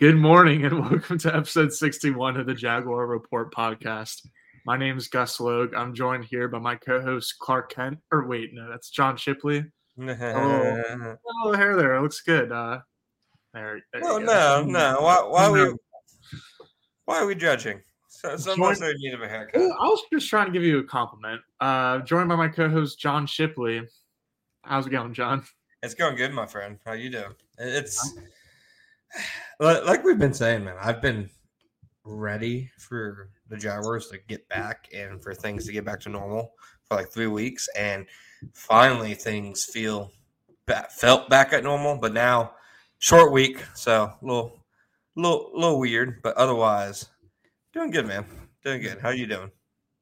Good morning and welcome to episode 61 of the Jaguar Report podcast. My name is Gus Logue. I'm joined here by my co-host Clark Kent. Or wait, no, that's John Shipley. oh, oh, hair there. It looks good. Uh, there, there no, no, no. Why, why are we? Why are we judging? So, some of us need a haircut. I was just trying to give you a compliment. Uh, joined by my co-host John Shipley. How's it going, John? It's going good, my friend. How you doing? It's like we've been saying, man. I've been ready for the Jaguars to get back and for things to get back to normal for like three weeks, and finally things feel felt back at normal. But now, short week, so a little, little, little weird, but otherwise, doing good, man. Doing good. How are you doing?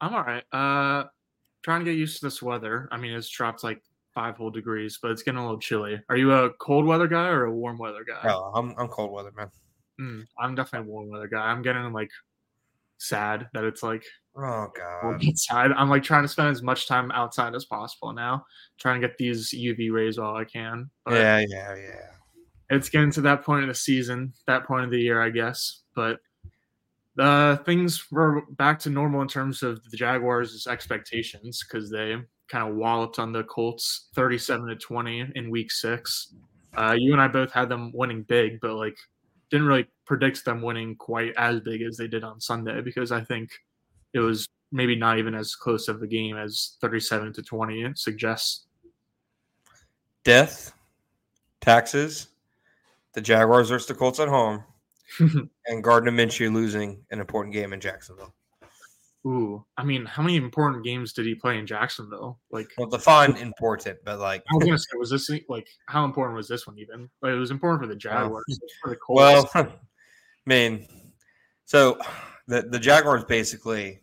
I'm all right. Uh, trying to get used to this weather. I mean, it's dropped like five whole degrees, but it's getting a little chilly. Are you a cold weather guy or a warm weather guy? Oh, I'm I'm cold weather man. Mm, I'm definitely a warm weather guy. I'm getting like sad that it's like oh god inside. I'm like trying to spend as much time outside as possible now, trying to get these UV rays while I can. But yeah, yeah, yeah. It's getting to that point of the season, that point of the year, I guess. But uh, things were back to normal in terms of the Jaguars' expectations because they kind of walloped on the Colts 37 to 20 in week six. Uh, you and I both had them winning big, but like didn't really predict them winning quite as big as they did on Sunday because I think it was maybe not even as close of a game as 37 to 20 suggests. Death, taxes, the Jaguars versus the Colts at home, and Gardner Minshew losing an important game in Jacksonville. Ooh, I mean, how many important games did he play in Jacksonville? Like, well, define important, but like, I was gonna say, was this like how important was this one even? Like, it was important for the uh, Jaguars. for the Colts. Well, I mean, so the the Jaguars basically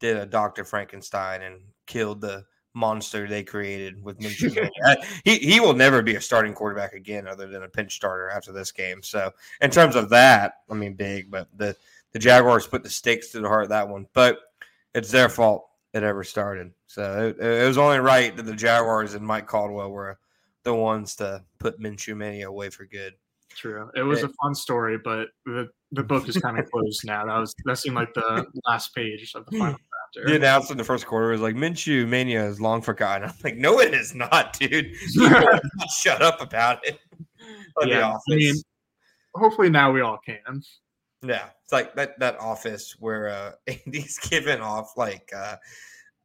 did a Doctor Frankenstein and killed the monster they created with Minshew. he he will never be a starting quarterback again, other than a pinch starter after this game. So, in terms of that, I mean, big, but the the Jaguars put the stakes to the heart of that one. But it's their fault it ever started. So it, it, was only right that the Jaguars and Mike Caldwell were the ones to put Minshew Mania away for good. True. It was it, a fun story, but the, the book is kind of closed now. That was that seemed like the last page of the final chapter. The announcement in the first quarter was like Minshew Mania is long forgotten. I'm like, no, it is not, dude. shut up about it. yeah, I mean, hopefully now we all can. Yeah, it's like that that office where uh, Andy's giving off like uh,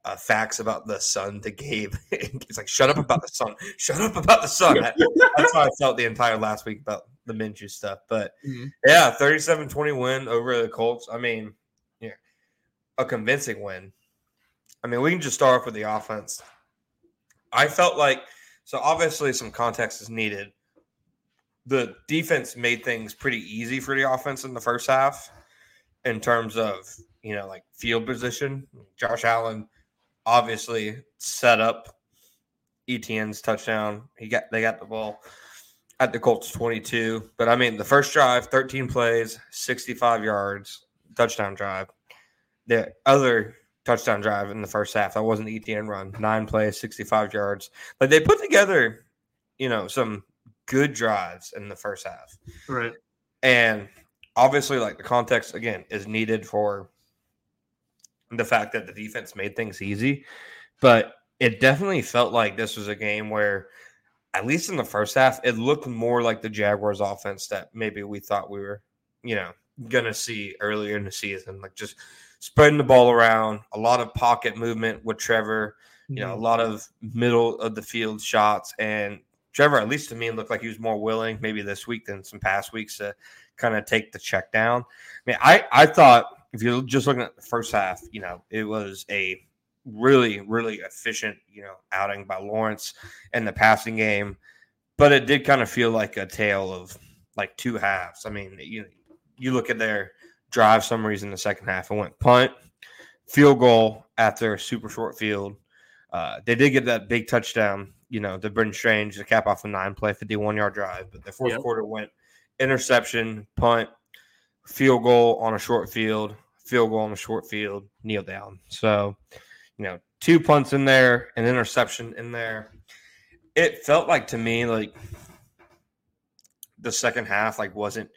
uh, facts about the sun to Gabe. He's like, "Shut up about the sun! Shut up about the sun!" That, that's how I felt the entire last week about the Minshew stuff. But mm-hmm. yeah, 37-20 win over the Colts. I mean, yeah, a convincing win. I mean, we can just start off with the offense. I felt like so obviously some context is needed the defense made things pretty easy for the offense in the first half in terms of, you know, like field position. Josh Allen obviously set up Etienne's touchdown. He got they got the ball at the Colts 22. But I mean, the first drive, 13 plays, 65 yards, touchdown drive. The other touchdown drive in the first half, that wasn't Etienne run, nine plays, 65 yards. But they put together, you know, some good drives in the first half. Right. And obviously, like the context again is needed for the fact that the defense made things easy. But it definitely felt like this was a game where, at least in the first half, it looked more like the Jaguars offense that maybe we thought we were, you know, gonna see earlier in the season. Like just spreading the ball around, a lot of pocket movement with Trevor, you know, a mm-hmm. lot of middle of the field shots and Trevor, at least to me, looked like he was more willing, maybe this week than some past weeks, to kind of take the check down. I mean, I, I thought if you're just looking at the first half, you know, it was a really, really efficient, you know, outing by Lawrence in the passing game. But it did kind of feel like a tale of like two halves. I mean, you you look at their drive summaries in the second half. It went punt, field goal after a super short field. Uh, they did get that big touchdown you know, the Brenton Strange, the cap off a nine play, 51 yard drive. But the fourth yep. quarter went interception, punt, field goal on a short field, field goal on a short field, kneel down. So, you know, two punts in there, an interception in there. It felt like to me like the second half like wasn't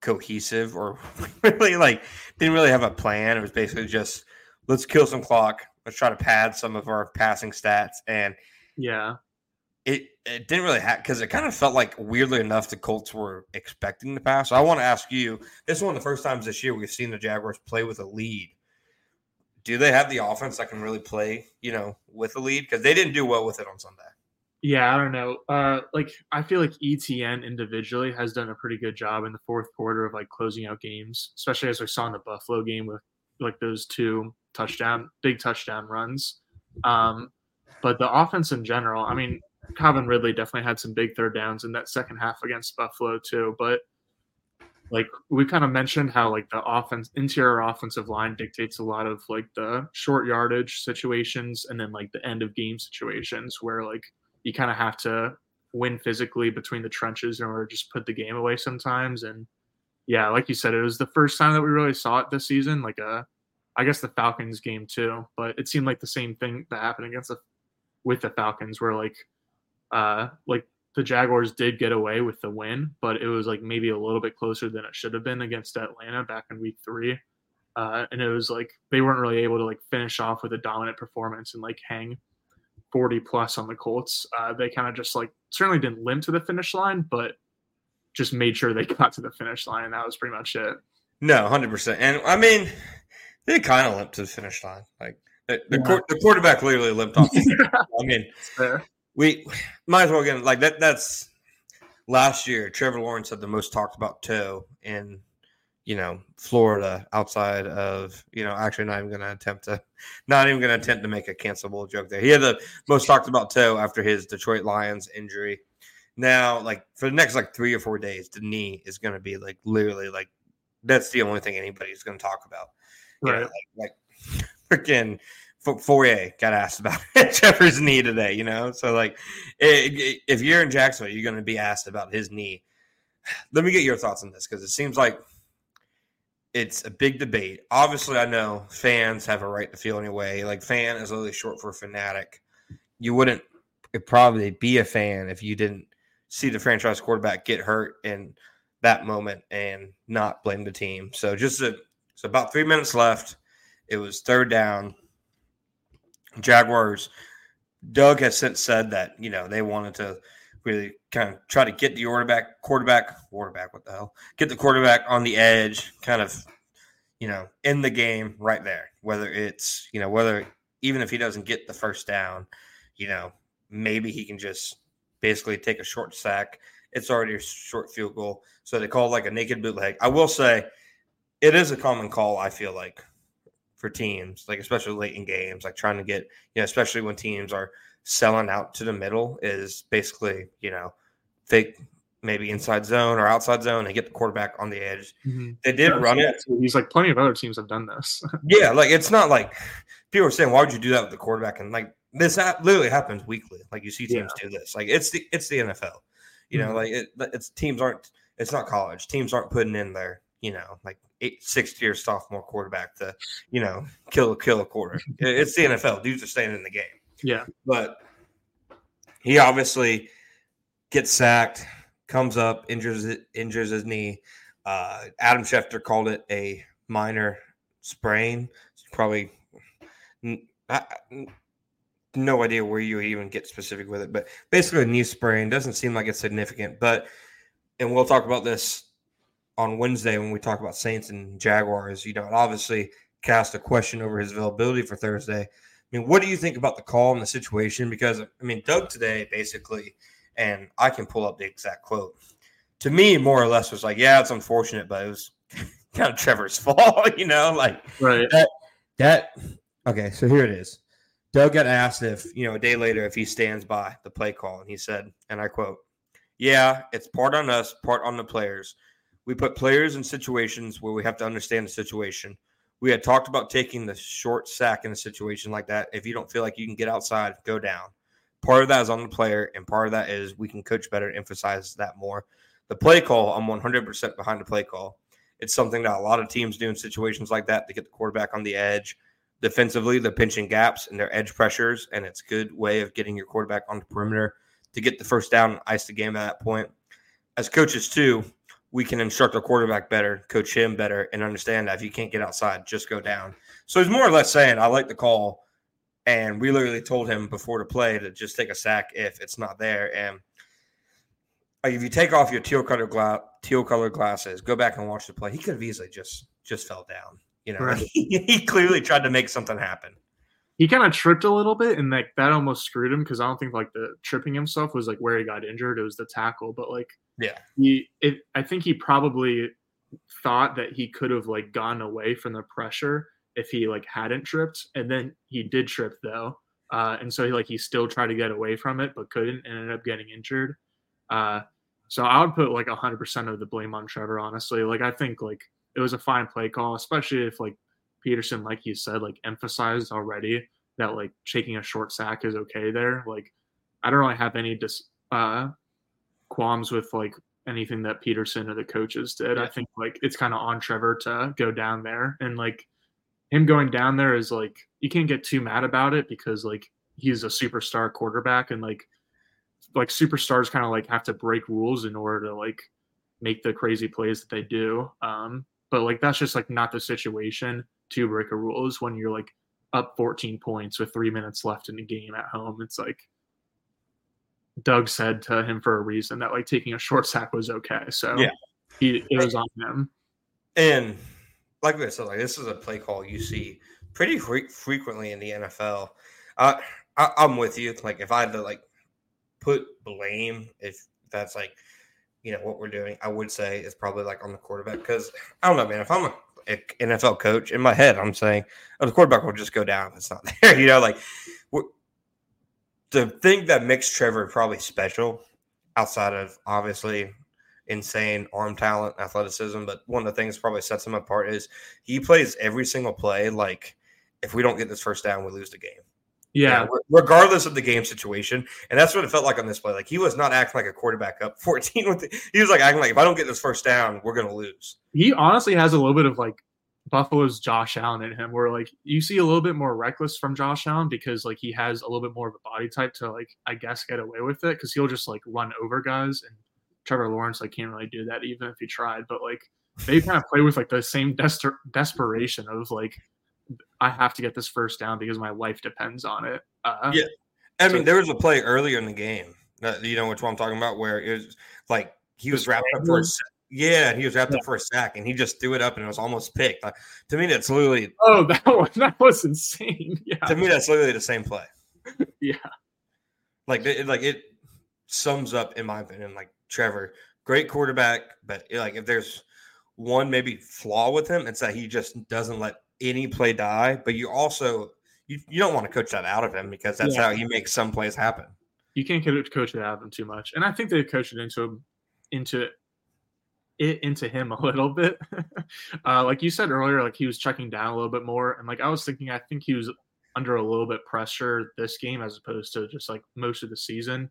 cohesive or really like didn't really have a plan. It was basically just let's kill some clock, let's try to pad some of our passing stats, and yeah, it it didn't really happen because it kind of felt like weirdly enough the Colts were expecting the pass. So I want to ask you: This is one of the first times this year we've seen the Jaguars play with a lead. Do they have the offense that can really play, you know, with a lead? Because they didn't do well with it on Sunday. Yeah, I don't know. Uh, like I feel like Etienne individually has done a pretty good job in the fourth quarter of like closing out games, especially as we saw in the Buffalo game with like those two touchdown, big touchdown runs. Um, but the offense in general, I mean, Calvin Ridley definitely had some big third downs in that second half against Buffalo too. But like we kind of mentioned how like the offense interior offensive line dictates a lot of like the short yardage situations and then like the end of game situations where like you kind of have to win physically between the trenches in order to just put the game away sometimes. And yeah, like you said, it was the first time that we really saw it this season. Like a, uh, I guess the Falcons game too, but it seemed like the same thing that happened against the with the Falcons, where like uh, like the Jaguars did get away with the win, but it was like maybe a little bit closer than it should have been against Atlanta back in week three. Uh, and it was like they weren't really able to like finish off with a dominant performance and like hang 40 plus on the Colts. Uh, they kind of just like certainly didn't limp to the finish line, but just made sure they got to the finish line. And that was pretty much it. No, 100%. And I mean, they kind of limped to the finish line. Like the, the, yeah. the quarterback literally limped off. I mean, we might as well get like that. That's last year. Trevor Lawrence had the most talked about toe in you know Florida outside of you know actually not even going to attempt to not even going to attempt to make a cancelable joke there. He had the most talked about toe after his Detroit Lions injury. Now, like for the next like three or four days, the knee is going to be like literally like that's the only thing anybody's going to talk about. Right. know, like, like freaking Foye got asked about Trevor's knee today, you know? So, like, if you're in Jacksonville, you're going to be asked about his knee. Let me get your thoughts on this because it seems like it's a big debate. Obviously, I know fans have a right to feel anyway. Like, fan is really short for fanatic. You wouldn't probably be a fan if you didn't see the franchise quarterback get hurt in that moment and not blame the team. So, just a, so about three minutes left. It was third down Jaguars. Doug has since said that you know they wanted to really kind of try to get the quarterback, quarterback, quarterback. What the hell? Get the quarterback on the edge, kind of, you know, in the game right there. Whether it's you know whether even if he doesn't get the first down, you know, maybe he can just basically take a short sack. It's already a short field goal, so they call like a naked bootleg. I will say, it is a common call. I feel like for teams, like especially late in games, like trying to get, you know, especially when teams are selling out to the middle is basically, you know, fake maybe inside zone or outside zone and get the quarterback on the edge. Mm-hmm. They did yeah, run it. He's like plenty of other teams have done this. yeah, like it's not like people are saying, why would you do that with the quarterback? And like this literally happens weekly. Like you see teams yeah. do this. Like it's the it's the NFL. You mm-hmm. know, like it, it's teams aren't. It's not college. Teams aren't putting in their you know like eight, sixth year sophomore quarterback to, you know, kill kill a quarter. it's the NFL. Dudes are staying in the game. Yeah. But he obviously gets sacked, comes up, injures injures his knee. Uh, Adam Schefter called it a minor sprain. It's probably I, no idea where you even get specific with it, but basically a knee sprain doesn't seem like it's significant. But and we'll talk about this on Wednesday when we talk about Saints and Jaguars, you know, it obviously cast a question over his availability for Thursday. I mean, what do you think about the call and the situation? Because I mean, Doug today basically, and I can pull up the exact quote. To me, more or less, was like, "Yeah, it's unfortunate, but it was kind of Trevor's fault," you know, like right. That, that okay. So here it is. Doug got asked if you know a day later if he stands by the play call, and he said, and I quote, "Yeah, it's part on us, part on the players. We put players in situations where we have to understand the situation. We had talked about taking the short sack in a situation like that. If you don't feel like you can get outside, go down. Part of that is on the player, and part of that is we can coach better, and emphasize that more. The play call, I'm 100% behind the play call. It's something that a lot of teams do in situations like that to get the quarterback on the edge. Defensively, they're pinching gaps and their edge pressures, and it's a good way of getting your quarterback on the perimeter to get the first down and ice the game at that point. as coaches too, we can instruct our quarterback better, coach him better, and understand that if you can't get outside, just go down. So he's more or less saying, I like the call. And we literally told him before the play to just take a sack if it's not there. And like if you take off your teal color gla- teal color glasses, go back and watch the play. He could have easily just just fell down. You know, right. he, he clearly tried to make something happen. He kind of tripped a little bit, and like that almost screwed him because I don't think like the tripping himself was like where he got injured. It was the tackle, but like yeah, he. It, I think he probably thought that he could have like gone away from the pressure if he like hadn't tripped, and then he did trip though, uh, and so he like he still tried to get away from it but couldn't, and ended up getting injured. Uh, so I would put like hundred percent of the blame on Trevor. Honestly, like I think like it was a fine play call, especially if like Pederson, like you said, like emphasized already that like taking a short sack is okay there. Like I don't really have any dis uh qualms with like anything that Pederson or the coaches did. Yeah. I think like it's kind of on Trevor to go down there and like him going down there is like you can't get too mad about it because like he's a superstar quarterback and like like superstars kind of like have to break rules in order to like make the crazy plays that they do. Um, but like that's just like not the situation to break a rule is when you're like up 14 points with three minutes left in the game at home. It's like Doug said to him for a reason that like taking a short sack was okay. So yeah, he, it was on him. And like I said, like this is a play call you see pretty fre- frequently in the NFL. Uh, I, I'm with you. Like if I had to like put blame, if that's like you know what we're doing, I would say it's probably like on the quarterback because I don't know, man. If I'm a, NFL coach in my head, I'm saying oh, the quarterback will just go down. It's not there, you know. Like the thing that makes Trevor probably special, outside of obviously insane arm talent, athleticism. But one of the things probably sets him apart is he plays every single play like if we don't get this first down, we lose the game. Yeah. Regardless of the game situation. And that's what it felt like on this play. Like he was not acting like a quarterback up 14 with the, he was like acting like if I don't get this first down, we're gonna lose. He honestly has a little bit of like Buffalo's Josh Allen in him, where like you see a little bit more reckless from Josh Allen because like he has a little bit more of a body type to like I guess get away with it because he'll just like run over guys and Trevor Lawrence like can't really do that even if he tried. But like they kind of play with like the same des- desperation of like I have to get this first down because my life depends on it. Uh, yeah, I mean there was a play earlier in the game, that, you know which one I'm talking about, where it was like he was wrapped up for a yeah, he was wrapped yeah. up for a sack, and he just threw it up, and it was almost picked. Like, to me, that's literally oh, that was that was insane. Yeah, to me, that's literally the same play. yeah, like it, like it sums up, in my opinion, like Trevor, great quarterback, but like if there's one maybe flaw with him, it's that he just doesn't let any play die. But you also you, you don't want to coach that out of him because that's yeah. how he makes some plays happen. You can't coach it out of him too much, and I think they coached it into him into it into him a little bit. uh, like you said earlier, like he was checking down a little bit more, and like I was thinking, I think he was under a little bit pressure this game as opposed to just like most of the season,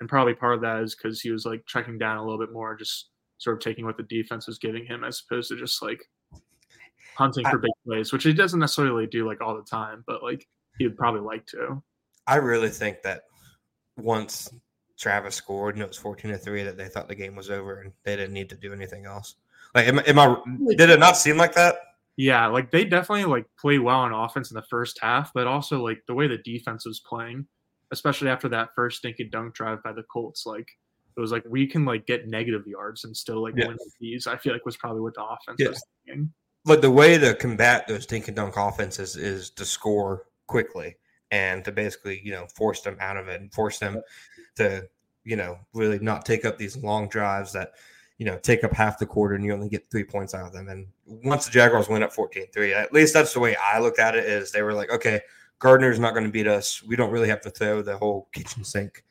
and probably part of that is because he was like checking down a little bit more, just sort of taking what the defense was giving him as opposed to just like hunting for I, big plays, which he doesn't necessarily do like all the time, but like he would probably like to. I really think that once Travis scored and it was 14 to 3 that they thought the game was over and they didn't need to do anything else. Like, am, am I, did it not seem like that? Yeah, like they definitely like play well on offense in the first half, but also like the way the defense was playing, especially after that first stinking dunk drive by the Colts, like it was like we can like get negative yards and still like yeah. win these. I feel like was probably what the offense yeah. was thinking. But the way to combat those dink and dunk offenses is to score quickly and to basically, you know, force them out of it and force them to, you know, really not take up these long drives that, you know, take up half the quarter and you only get three points out of them. And once the Jaguars went up 14 3, at least that's the way I looked at it is they were like, okay, Gardner's not going to beat us. We don't really have to throw the whole kitchen sink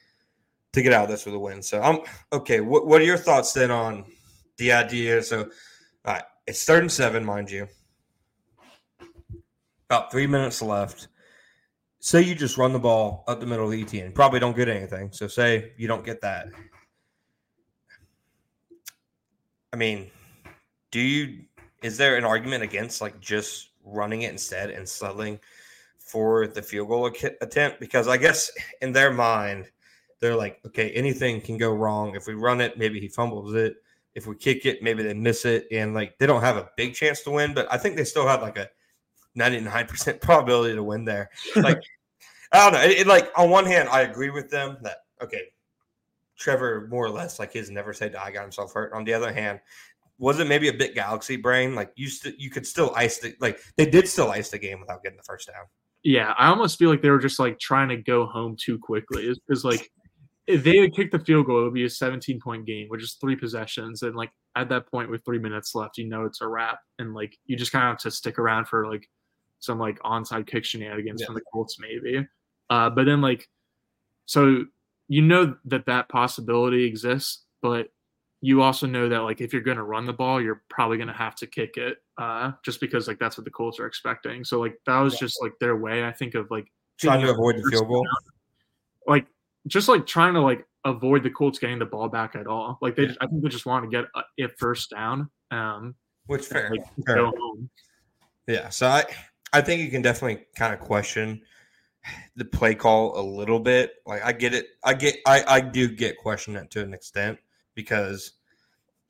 to get out of this with a win. So I'm okay. What, what are your thoughts then on the idea? So, all right, it's third and seven, mind you. About three minutes left say you just run the ball up the middle of the Etienne, probably don't get anything. So say you don't get that. I mean, do you is there an argument against like just running it instead and settling for the field goal attempt? Because I guess in their mind, they're like, okay, anything can go wrong. If we run it, maybe he fumbles it. If we kick it, maybe they miss it. And like they don't have a big chance to win, but I think they still have like a 99% probability to win there. Like, I don't know. It, it, like on one hand, I agree with them that okay, Trevor more or less like his never say die got himself hurt. On the other hand, was it maybe a bit galaxy brain? Like you st- you could still ice the like they did still ice the game without getting the first down. Yeah, I almost feel like they were just like trying to go home too quickly. Because like if they had kicked the field goal, it would be a 17 point game, which is three possessions. And like at that point with three minutes left, you know it's a wrap. And like you just kind of have to stick around for like some like onside kick shenanigans yeah. from the Colts, maybe. Uh, but then like, so you know that that possibility exists, but you also know that like if you're going to run the ball, you're probably going to have to kick it, uh, just because like that's what the Colts are expecting. So like that was just like their way, I think, of like trying to avoid the field goal. Like just like trying to like avoid the Colts getting the ball back at all. Like they, yeah. I think they just want to get it first down. Um, which fair, like, fair. Yeah, so I I think you can definitely kind of question the play call a little bit. Like I get it. I get I, I do get questioned it to an extent because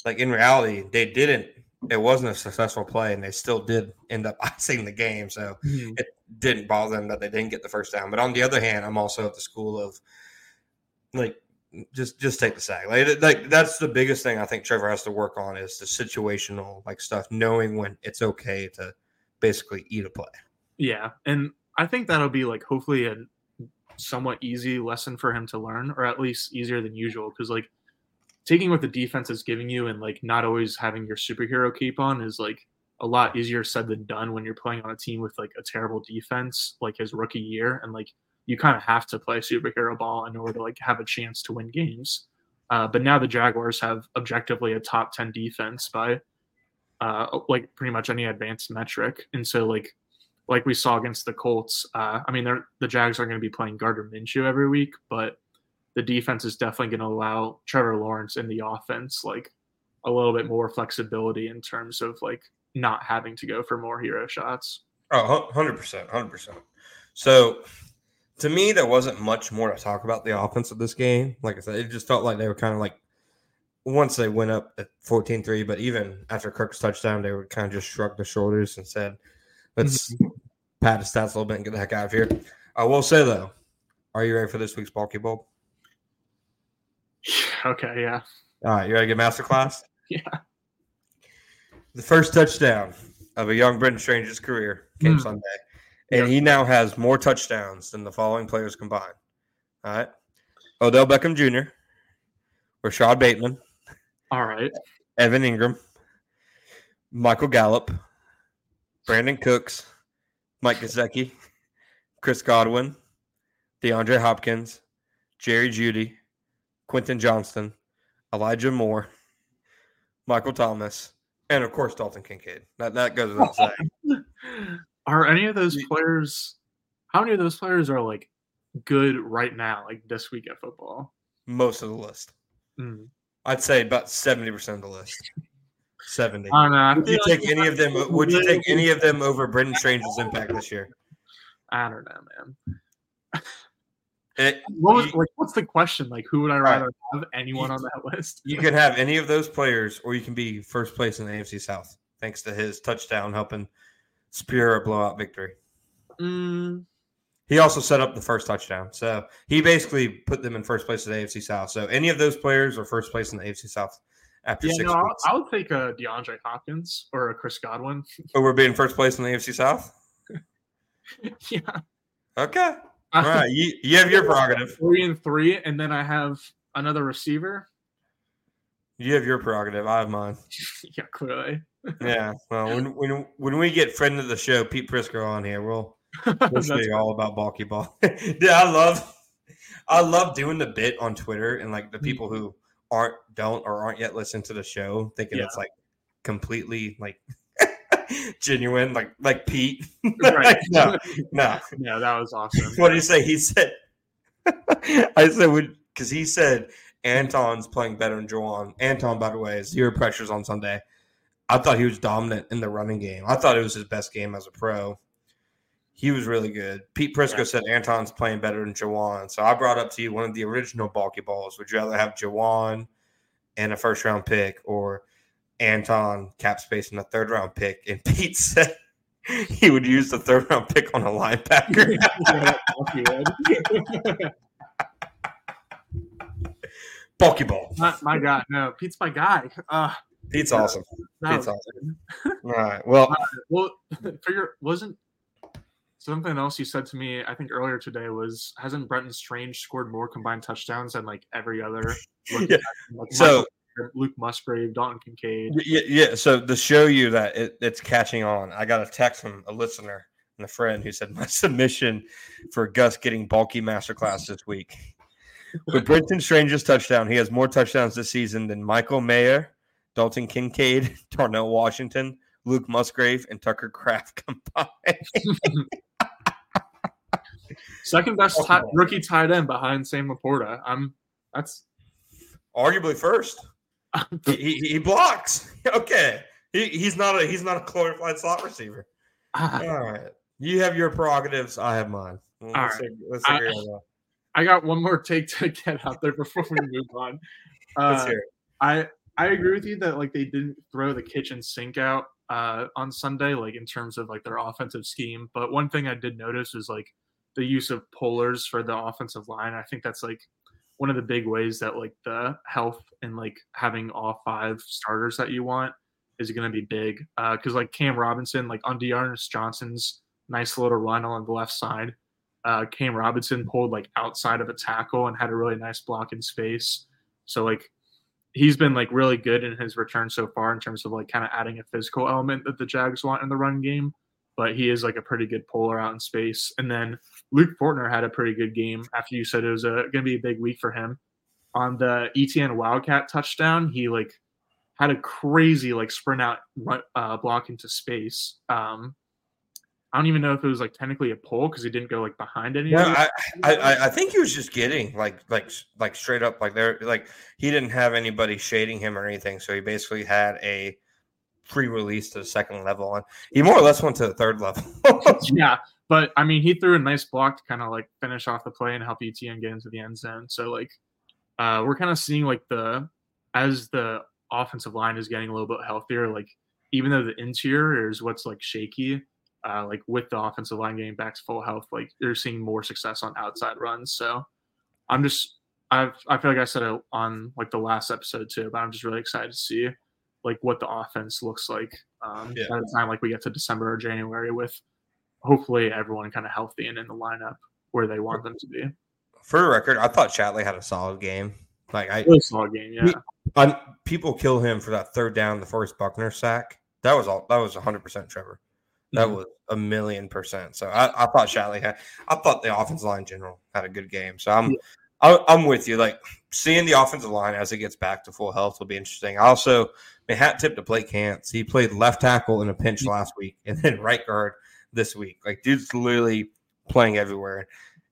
like in reality, they didn't it wasn't a successful play and they still did end up icing the game. So mm-hmm. it didn't bother them that they didn't get the first down. But on the other hand, I'm also at the school of like just just take the sack. Like, like that's the biggest thing I think Trevor has to work on is the situational like stuff, knowing when it's okay to basically eat a play. Yeah, and I think that'll be like hopefully a somewhat easy lesson for him to learn, or at least easier than usual. Because like taking what the defense is giving you and like not always having your superhero cape on is like a lot easier said than done when you're playing on a team with like a terrible defense like his rookie year and like you kind of have to play superhero ball in order to like have a chance to win games. Uh, but now the Jaguars have objectively a top 10 defense by uh, like pretty much any advanced metric. And so like like we saw against the Colts. Uh, I mean, the Jags are going to be playing Gardner Minshew every week, but the defense is definitely going to allow Trevor Lawrence in the offense like a little bit more flexibility in terms of like not having to go for more hero shots. Oh, 100%. 100%. So to me, there wasn't much more to talk about the offense of this game. Like I said, it just felt like they were kind of like once they went up at 14 3, but even after Kirk's touchdown, they would kind of just shrug their shoulders and said, let's mm-hmm. pad the stats a little bit and get the heck out of here. I will say though, are you ready for this week's Bulky Bowl? Okay, yeah. All right, you ready to get masterclass? yeah. The first touchdown of a young Brenton Strange's career came mm. Sunday, and he now has more touchdowns than the following players combined. All right, Odell Beckham Jr., Rashod Bateman, all right, Evan Engram, Michael Gallup, Brandin Cooks, Mike Gesicki, Chris Godwin, DeAndre Hopkins, Jerry Jeudy, Quentin Johnston, Elijah Moore, Michael Thomas, and of course Dalton Kincaid. That that goes without saying. Are any of those players? How many of those players are like good right now, like this week at football? Most of the list. Mm. I'd say about seventy percent of the list. Seventy. I know, I would you take any of them? Would you take any of them over Brenton Strange's impact this year? I don't know, man. It, what was, you, like, what's the question? Like, who would I rather have? Anyone you, on that list? you can have any of those players, or you can be first place in the AFC South, thanks to his touchdown helping spear a blowout victory. Mm. He also set up the first touchdown, so he basically put them in first place in the AFC South. So any of those players are first place in the AFC South after yeah, six no, weeks. I would take a DeAndre Hopkins or a Chris Godwin. But we're being first place in the AFC South. yeah. Okay. All right, you, you have your prerogative. Three and three, and then I have another receiver. You have your prerogative. I have mine. yeah, clearly. yeah. Well, when when when we get friend of the show, Pete Prisco on here, we'll we'll you all about bulky ball. yeah, I love I love doing the bit on Twitter and like the mm. people who aren't don't or aren't yet listening to the show, thinking yeah. it's like completely like genuine, like like Pete. Right. no, no. Yeah, that was awesome. what did he say? He said, I said, because he said Anton's playing better than Jawaan. Anton, by the way, is zero pressures on Sunday. I thought he was dominant in the running game. I thought it was his best game as a pro. he was really good. Pete Prisco yeah. said Anton's playing better than Jawaan. So I brought up to you one of the original bulky balls. Would you rather have Jawaan and a first round pick or Anton cap space in a third round pick? And Pete said he would use the third round pick on a linebacker. bulky ball. My, my, God, no, Pete's my guy. Uh, Pete's awesome. Pete's awesome. All right. Well, uh, well, figure wasn't something else you said to me i think earlier today was hasn't brenton strange scored more combined touchdowns than like every other yeah. like so luke musgrave dalton kincaid yeah, yeah so to show you that it, it's catching on i got a text from a listener and a friend who said my submission for gus getting bulky masterclass this week with brenton strange's touchdown he has more touchdowns this season than michael mayer dalton kincaid darnell washington Luke Musgrave and Tucker Kraft combined. Second best t- rookie tight end behind Sam LaPorta. I'm that's arguably first. he, he, he, blocks. Okay, he, he's not a he's not a glorified slot receiver. Uh, All right, you have your prerogatives. I have mine. Let's, all right. let's I, I, got one more take to get out there before we move on. Uh, I I agree with you that like they didn't throw the kitchen sink out uh, on Sunday, like in terms of like their offensive scheme. But one thing I did notice is like the use of pullers for the offensive line. I think that's like one of the big ways that like the health and like having all five starters that you want is going to be big. Because uh, like Cam Robinson, like on D'Ernest Johnson's nice little run on the left side, uh, Cam Robinson pulled like outside of a tackle and had a really nice block in space. So like he's been like really good in his return so far in terms of like kind of adding a physical element that the Jags want in the run game but he is like a pretty good puller out in space. And then Luke Fortner had a pretty good game after you said it was going to be a big week for him. On the Etienne Wildcat touchdown, he like had a crazy like sprint out uh, block into space. Um, I don't even know if it was like technically a pull because he didn't go like behind any. Yeah, I, I, I think he was just getting like like like straight up like there like he didn't have anybody shading him or anything, so he basically had a pre-release to the second level, and he more or less went to the third level. yeah, but I mean, he threw a nice block to kind of like finish off the play and help Etienne get into the end zone. So like, uh, we're kind of seeing like the as the offensive line is getting a little bit healthier. Like, even though the interior is what's like shaky, uh, like with the offensive line getting back to full health, like you're seeing more success on outside runs. So I'm just I've I feel like I said it on like the last episode too, but I'm just really excited to see like what the offense looks like um, yeah. by the time like we get to December or January with hopefully everyone kind of healthy and in the lineup where they want them to be. For the record, I thought Shatley had a solid game. Like I really solid game, yeah. He, I, people kill him for that third down, the first Buckner sack. That was all. That was 100 percent Trevor. That mm-hmm. was a million percent. So I, I thought Shatley had. I thought the offensive line in general had a good game. So I'm. Yeah. I, I'm with you. Like seeing the offensive line as it gets back to full health will be interesting. I also I mean, hat tip to Blake Hance. He played left tackle in a pinch last week and then right guard this week. Like, dude's literally playing everywhere.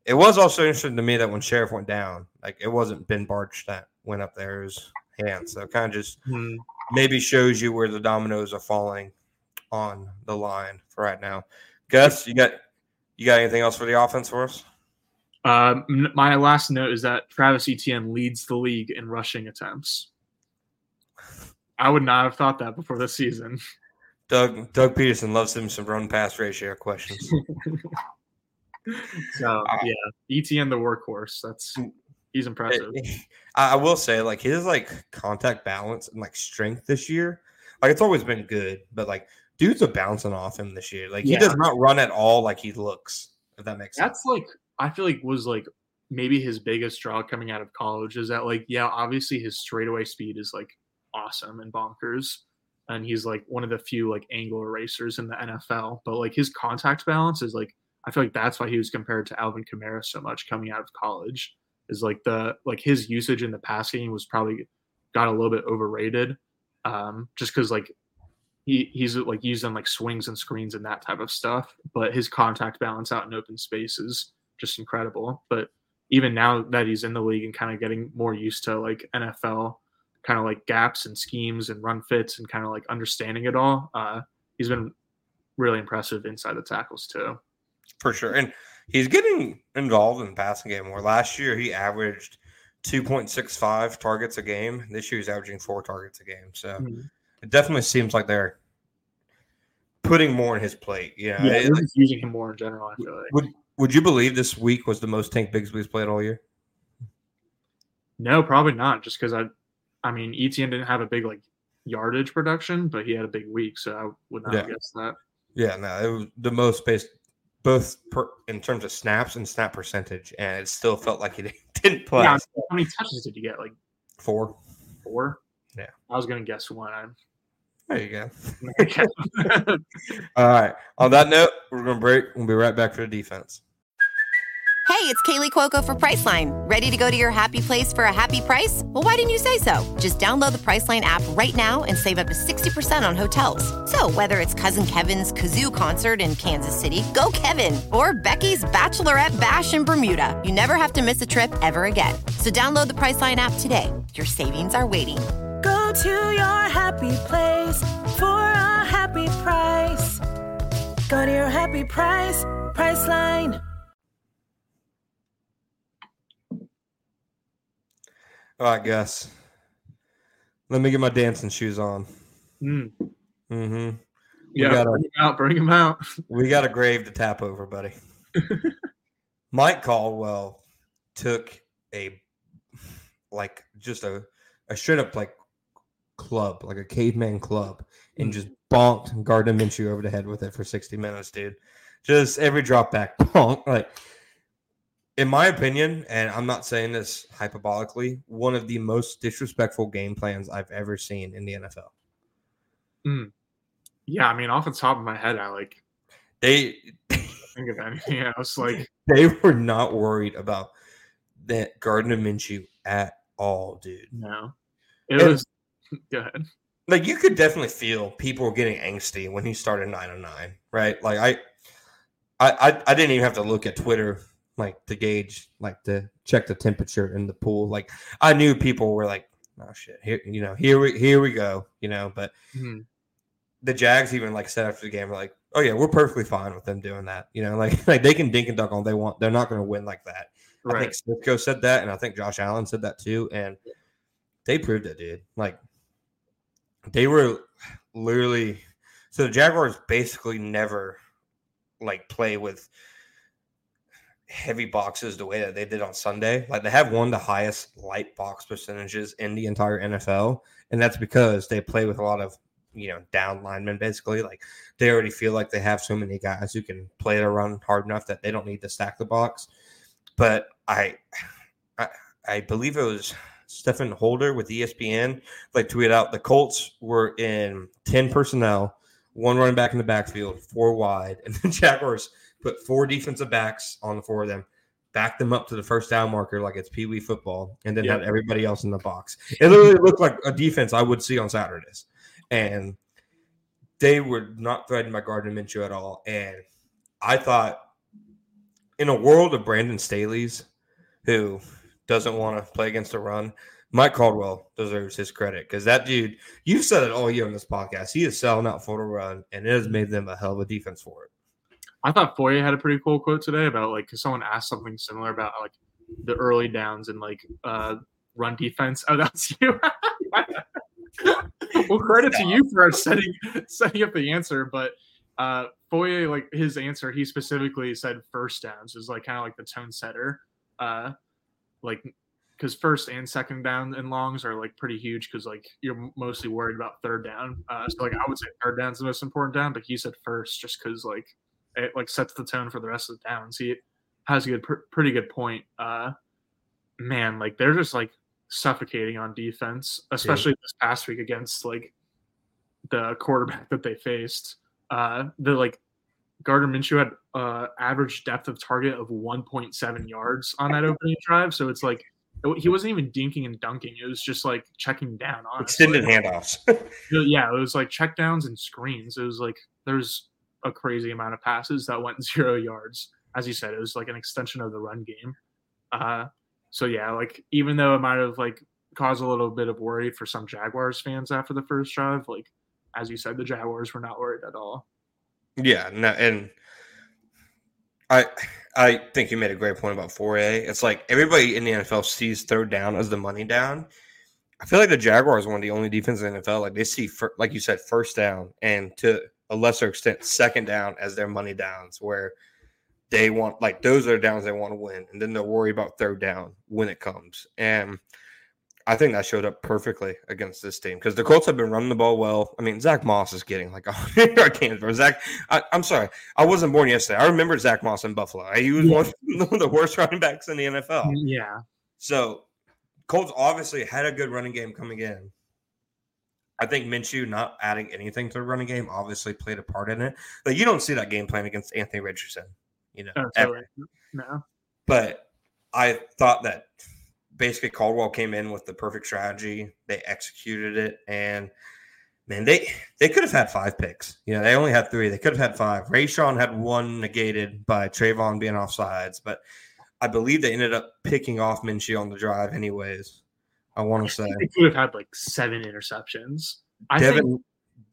It was also interesting to me that when Scherff went down, like it wasn't Ben Bartch that went up there, it was Hance. So it kind of just mm-hmm. maybe shows you where the dominoes are falling on the line for right now. Gus, you got you got anything else for the offense for us? Uh, my last note is that Travis Etienne leads the league in rushing attempts. I would not have thought that before the season. Doug Doug Pederson loves him some run pass ratio questions. so uh, yeah, Etienne the workhorse. That's he's impressive. I will say, like his like contact balance and like strength this year, like it's always been good, but like dudes are bouncing off him this year. Like he does not run at all like he looks. If that makes That's sense. Like I feel like was like maybe his biggest draw coming out of college is that like yeah, obviously his straightaway speed is like awesome and bonkers. And he's like one of the few like angle erasers in the NFL. But like his contact balance is like I feel like that's why he was compared to Alvin Kamara so much coming out of college. Is like the like his usage in the passing game was probably got a little bit overrated. Um, just because like he he's like using like swings and screens and that type of stuff. But his contact balance out in open space is just incredible. But even now that he's in the league and kind of getting more used to like NFL kind of like gaps and schemes and run fits and kind of like understanding it all. Uh, he's been really impressive inside the tackles too. for sure. And he's getting involved in the passing game more. Last year, he averaged 2.65 targets a game. This year, he's averaging four targets a game. So mm-hmm. It definitely seems like they're putting more on his plate. Yeah, they're just using him more in general. I feel like. Would Would you believe this week was the most Tank Bigsby's played all year? No, probably not. Just because I, I mean, Etienne didn't have a big like yardage production, but he had a big week, so I would not yeah. guess that. Yeah, no, it was the most based both per, in terms of snaps and snap percentage, and it still felt like he didn't play. Yeah, how many touches did you get? Like four. Four. Yeah, I was gonna guess one. There you go. All right. On that note, we're gonna break. We'll be right back for the defense. Hey, it's Kaley Cuoco for Priceline. Ready to go to your happy place for a happy price? Well, why didn't you say so? Just download the Priceline app right now and save up to 60% on hotels. So, whether it's Cousin Kevin's Kazoo concert in Kansas City, go Kevin, or Becky's Bachelorette Bash in Bermuda, you never have to miss a trip ever again. So, download the Priceline app today. Your savings are waiting. Go to your happy place for a happy price. Go to your happy price, Priceline. All right, Gus. Let me get my dancing shoes on. Mm. Mm-hmm. Yeah, gotta, bring him out. Bring them out. we got a grave to tap over, buddy. Mike Caldwell took a like just a a straight up like club, like a caveman club, and just bonked Gardner Minshew over the head with it for 60 minutes, dude. Just every drop back bonk. Like in my opinion, and I'm not saying this hyperbolically, one of the most disrespectful game plans I've ever seen in the NFL. Mm. Yeah, I mean, off the top of my head, I like they think of anything else. Like they were not worried about that Gardner Minshew at all, dude. No, it and, was. Go ahead. Like you could definitely feel people were getting angsty when he started nine on nine, right? Like I, I, I didn't even have to look at Twitter like to gauge, like to check the temperature in the pool. Like I knew people were like, "Oh shit, here, you know, here we here we go," you know. But mm-hmm. the Jags even like said after the game, like, "Oh yeah, we're perfectly fine with them doing that," you know, like like they can dink and dunk all they want. They're not going to win like that. Right. I think Smithco said that, and I think Josh Allen said that too, and they proved it, dude. Like they were literally so the Jaguars basically never like play with heavy boxes the way that they did on Sunday. Like they have one of the highest light box percentages in the entire NFL, and that's because they play with a lot of you know down linemen. Basically, like they already feel like they have so many guys who can play the run hard enough that they don't need to stack the box. But I, I, I believe it was Stephen Holder with ESPN like tweeted out the Colts were in ten personnel, one running back in the backfield, four wide, and the Jaguars put four defensive backs on the four of them, backed them up to the first down marker like it's Pee Wee football, and then yep. had everybody else in the box. It literally looked like a defense I would see on Saturdays. And they were not threatened by Gardner Minshew at all. And I thought in a world of Brandon Staley's, who doesn't want to play against the run, Mike Caldwell deserves his credit because that dude, you've said it all year on this podcast. He is selling out for the run, and it has made them a hell of a defense for it. I thought Foye had a pretty cool quote today about like because someone asked something similar about like the early downs and like uh run defense. Oh, that's you. well, credit to you for setting setting up the answer, but uh Foye like his answer, he specifically said first downs is like kind of like the tone setter. Uh like because first and second down and longs are like pretty huge because like you're mostly worried about third down. Uh, so like I would say third down's the most important down, but he said first just because like it like sets the tone for the rest of the downs. He has a good, pr- pretty good point. Uh, man, like they're just like suffocating on defense, especially yeah. this past week against like the quarterback that they faced. Uh, the like Gardner Minshew had uh, average depth of target of 1.7 yards on that opening drive, so it's like he wasn't even dinking and dunking. It was just like checking down on extended handoffs. yeah, it was like check downs and screens. It was like there's a crazy amount of passes that went zero yards. As you said, it was like an extension of the run game. Uh, so yeah, like even though it might have like caused a little bit of worry for some Jaguars fans after the first drive, like as you said, the Jaguars were not worried at all. Yeah, no, and I, I think you made a great point about Foye. It's like everybody in the NFL sees third down as the money down. I feel like the Jaguars are one of the only defenses in the NFL. Like they see, fir- like you said, first down and to a lesser extent, second down as their money downs, where they want like those are the downs they want to win, and then they'll worry about third down when it comes. And I think that showed up perfectly against this team because the Colts have been running the ball well. I mean, Zach Moss is getting like a hundred games. Or Zach, I, am sorry, I wasn't born yesterday. I remember Zach Moss in Buffalo. He was yeah. one of the worst running backs in the NFL. Mm, yeah. So Colts obviously had a good running game coming in. I think Minshew not adding anything to the running game obviously played a part in it. Like you don't see that game plan against Anthony Richardson, you know. Oh, no. But I thought that basically Caldwell came in with the perfect strategy. They executed it, and man, they they could have had five picks. You know, they only had three. They could have had five. Rayshawn had one negated by Travon being off sides, but I believe they ended up picking off Minshew on the drive, anyways. I want to say they could have had like seven interceptions. I Devin think...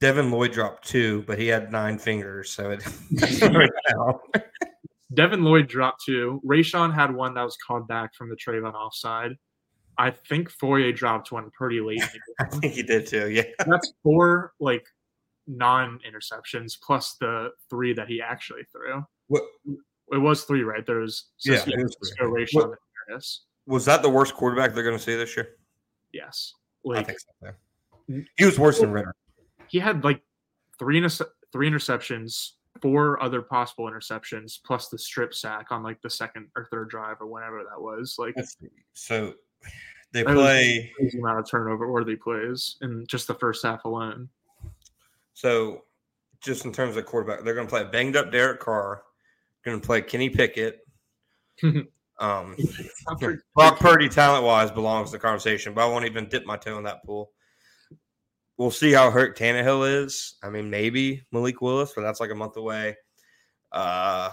Devin Lloyd dropped two, but he had nine fingers, so it. Devin Lloyd dropped two. Rayshawn had one that was called back from the Travon offside. I think Foyer dropped one pretty late. I think he did too. Yeah, that's four like non-interceptions plus the three that he actually threw. What? It was three, right? There was Cisco, yeah, Cisco Rayshawn, what, and Was that the worst quarterback they're going to see this year? Yes, like, I think so. He was worse than Ridder. He had like three three interceptions, four other possible interceptions plus the strip sack on like the second or third drive or whenever that was. Like so they play crazy amount of turnover worthy plays in just the first half alone. So just in terms of quarterback, they're going to play a banged up Derek Carr, going to play Kenny Pickett. um, Brock Purdy, talent wise, belongs to the conversation, but I won't even dip my toe in that pool we'll see how hurt Tannehill is. I mean, maybe Malik Willis, but that's like a month away. Uh,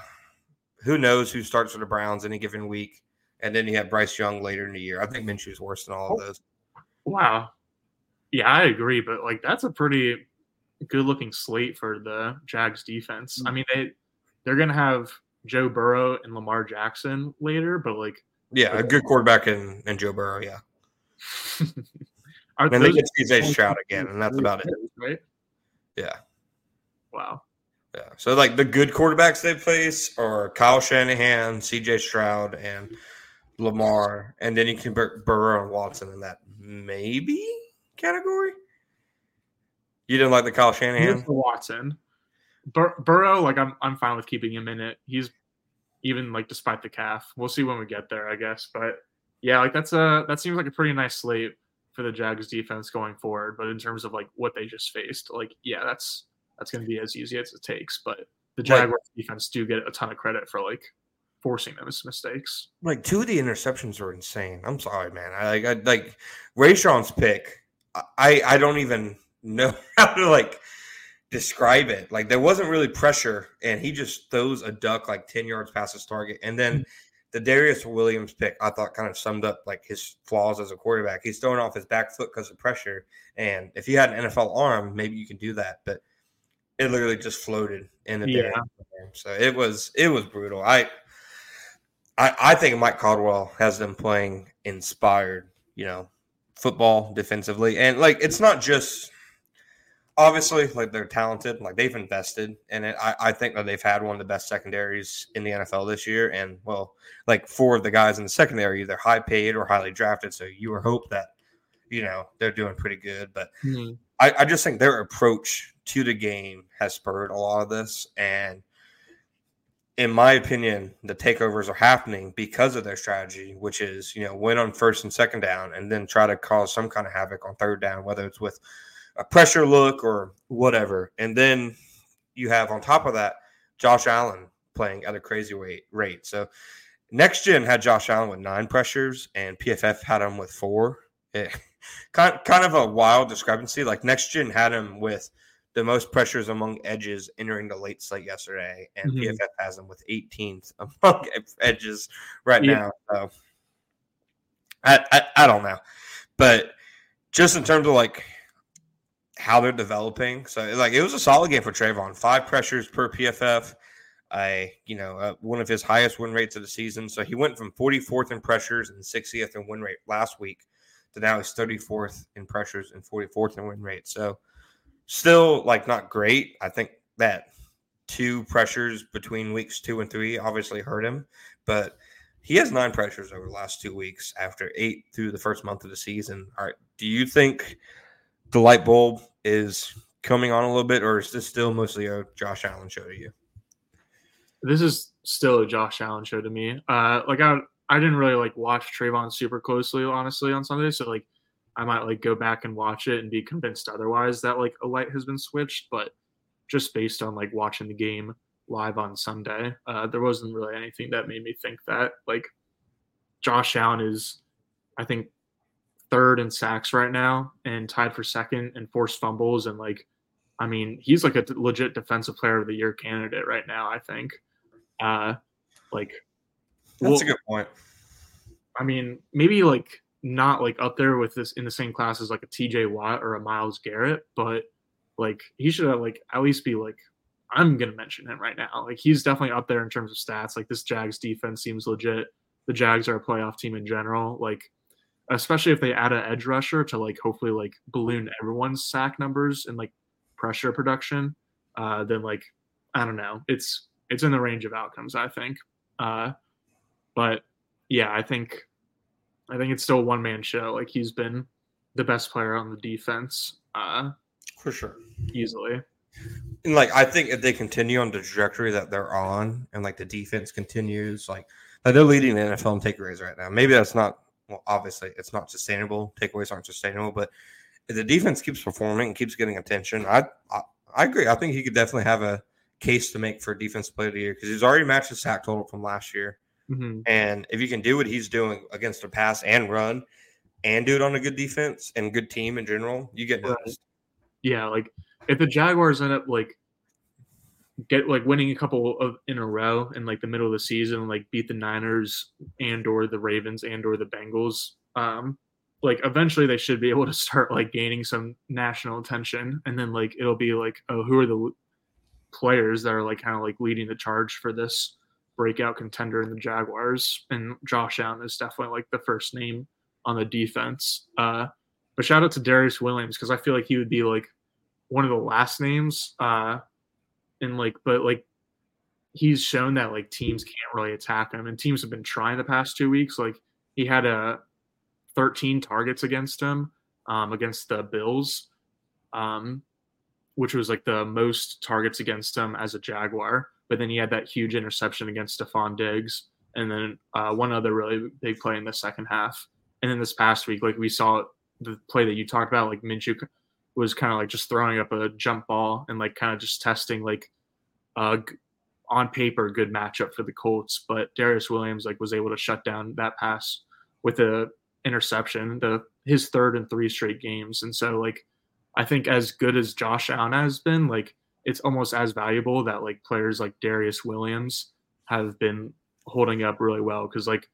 who knows who starts for the Browns any given week? And then you have Bryce Young later in the year. I think Minshew's worse than all of those. Wow. Yeah, I agree, but like that's a pretty good looking slate for the Jags defense. I mean, they they're gonna have Joe Burrow and Lamar Jackson later, but like yeah, a good quarterback in, in Joe Burrow, yeah. Are and they get CJ Stroud again, and that's about it. Right? Yeah. Wow. Yeah. So like the good quarterbacks they face are Kyle Shanahan, CJ Stroud, and Lamar, and then you can put Burrow and Watson in that maybe category. You didn't like the Kyle Shanahan? Watson. Bur- Burrow, like I'm, I'm fine with keeping him in it. He's even like despite the calf. We'll see when we get there, I guess. But yeah, like that's a that seems like a pretty nice slate for the Jags defense going forward. But in terms of like what they just faced, like yeah, that's that's going to be as easy as it takes. But the Jaguars like, defense do get a ton of credit for like forcing those mistakes. Like two of the interceptions were insane. I'm sorry, man. I like I, like Rayshawn's pick. I I don't even know how to like describe it. Like there wasn't really pressure, and he just throws a duck like ten yards past his target, and then the Darious Williams pick, I thought, kind of summed up like his flaws as a quarterback. He's throwing off his back foot because of pressure, and if he had an NFL arm, maybe you can do that. But it literally just floated in the yeah. So it was it was brutal. I, I I think Mike Caldwell has them playing inspired, you know, football defensively, and like it's not just obviously like they're talented like they've invested and it, I, I think that they've had one of the best secondaries in the nfl this year and well like four of the guys in the secondary either high paid or highly drafted so you would hope that you know they're doing pretty good but mm-hmm. I, I just think their approach to the game has spurred a lot of this and in my opinion, the takeovers are happening because of their strategy, which is, you know, win on first and second down and then try to cause some kind of havoc on third down, whether it's with a pressure look or whatever. And then you have on top of that Josh Allen playing at a crazy rate. rate. So next gen had Josh Allen with nine pressures, and PFF had him with four. It, kind kind of a wild discrepancy. Like next gen had him with the most pressures among edges entering the late slate yesterday, and mm-hmm. PFF has him with 18th among edges right yeah. now. So I, I I don't know, but just in terms of like how they're developing. So like it was a solid game for Travon. Five pressures per PFF. I you know uh, one of his highest win rates of the season. So he went from 44th in pressures and 60th in win rate last week to now he's 34th in pressures and 44th in win rate. So still like not great. I think that two pressures between weeks two and three obviously hurt him, but he has nine pressures over the last two weeks after eight through the first month of the season. All right. Do you think the light bulb is coming on a little bit, or is this still mostly a Josh Allen show to you? This is still a Josh Allen show to me. Uh, like I, I didn't really like watch Travon super closely, honestly, on Sunday. So like, I might like go back and watch it and be convinced otherwise that like a light has been switched. But just based on like watching the game live on Sunday, uh, there wasn't really anything that made me think that. Like, Josh Allen is, I think, third in sacks right now and tied for second in forced fumbles. And like, I mean, he's like a legit defensive player of the year candidate right now, I think. Uh, like, that's well, a good point. I mean, maybe like not like up there with this in the same class as like a TJ Watt or a Myles Garrett, but like he should have like at least be like I'm gonna mention him right now. Like he's definitely up there in terms of stats. Like this Jags defense seems legit. The Jags are a playoff team in general. Like especially if they add an edge rusher to like hopefully like balloon everyone's sack numbers and like pressure production, uh, then like I don't know. It's it's in the range of outcomes, I think. Uh, but yeah, I think I think it's still a one man show. Like he's been the best player on the defense. Uh, For sure. Easily. And like I think if they continue on the trajectory that they're on and like the defense continues, like, like they're leading the NFL in takeaways right now. Maybe that's not well, obviously it's not sustainable. Takeaways aren't sustainable, but if the defense keeps performing and keeps getting attention, I, I, I agree. I think he could definitely have a case to make for a defense player of the year because he's already matched the sack total from last year. Mm-hmm. And if you can do what he's doing against a pass and run, and do it on a good defense and good team in general, you get noticed. Yeah, like if the Jaguars end up like get like winning a couple of in a row in like the middle of the season, like beat the Niners and or the Ravens and or the Bengals. Um, like eventually they should be able to start like gaining some national attention, and then like it'll be like, oh, who are the players that are like kind of like leading the charge for this breakout contender in the Jaguars? And Josh Allen is definitely like the first name on the defense. Uh, but shout out to Darious Williams because I feel like he would be like one of the last names. Uh, and like but like he's shown that like teams can't really attack him and teams have been trying the past two weeks like he had a uh, 13 targets against him um, against the bills um, which was like the most targets against him as a jaguar but then he had that huge interception against Stefon Diggs and then uh, one other really big play in the second half and then this past week like we saw the play that you talked about like Minshew was kind of like just throwing up a jump ball and like kind of just testing like on paper good matchup for the Colts, but Darious Williams like was able to shut down that pass with a interception, the his third and three straight games. And so like I think as good as Josh Allen has been, like it's almost as valuable that like players like Darious Williams have been holding up really well because like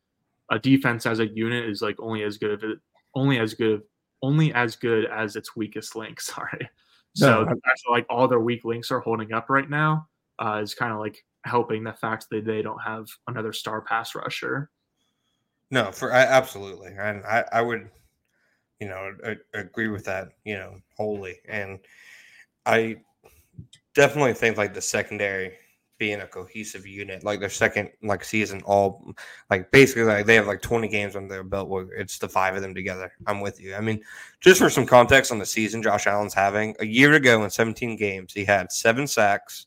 a defense as a unit is like only as good of it only as good only as good as its weakest link. Sorry. So no, actually, like all their weak links are holding up right now uh, is kind of like helping the fact that they don't have another star pass rusher. No, for I, absolutely, and I, I would, you know, a, agree with that, you know, wholly, and I definitely think like the secondary being a cohesive unit. Like their second like season, all like basically like they have like 20 games on their belt where it's the five of them together. I'm with you. I mean, just for some context on the season Josh Allen's having, a year ago in 17 games, he had seven sacks,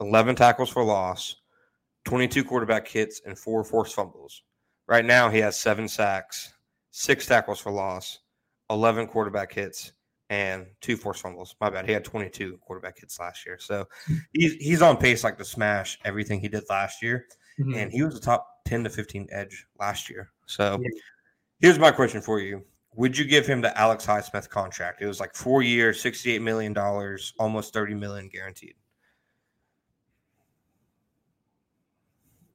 11 tackles for loss, 22 quarterback hits, and four forced fumbles. Right now, he has seven sacks, six tackles for loss, 11 quarterback hits, and two forced fumbles. My bad. He had 22 quarterback hits last year. So he's he's on pace like to smash everything he did last year. Mm-hmm. And he was a top 10 to 15 edge last year. So yeah. here's my question for you. Would you give him the Alex Highsmith contract? It was like four years, $68 million, almost 30 million guaranteed.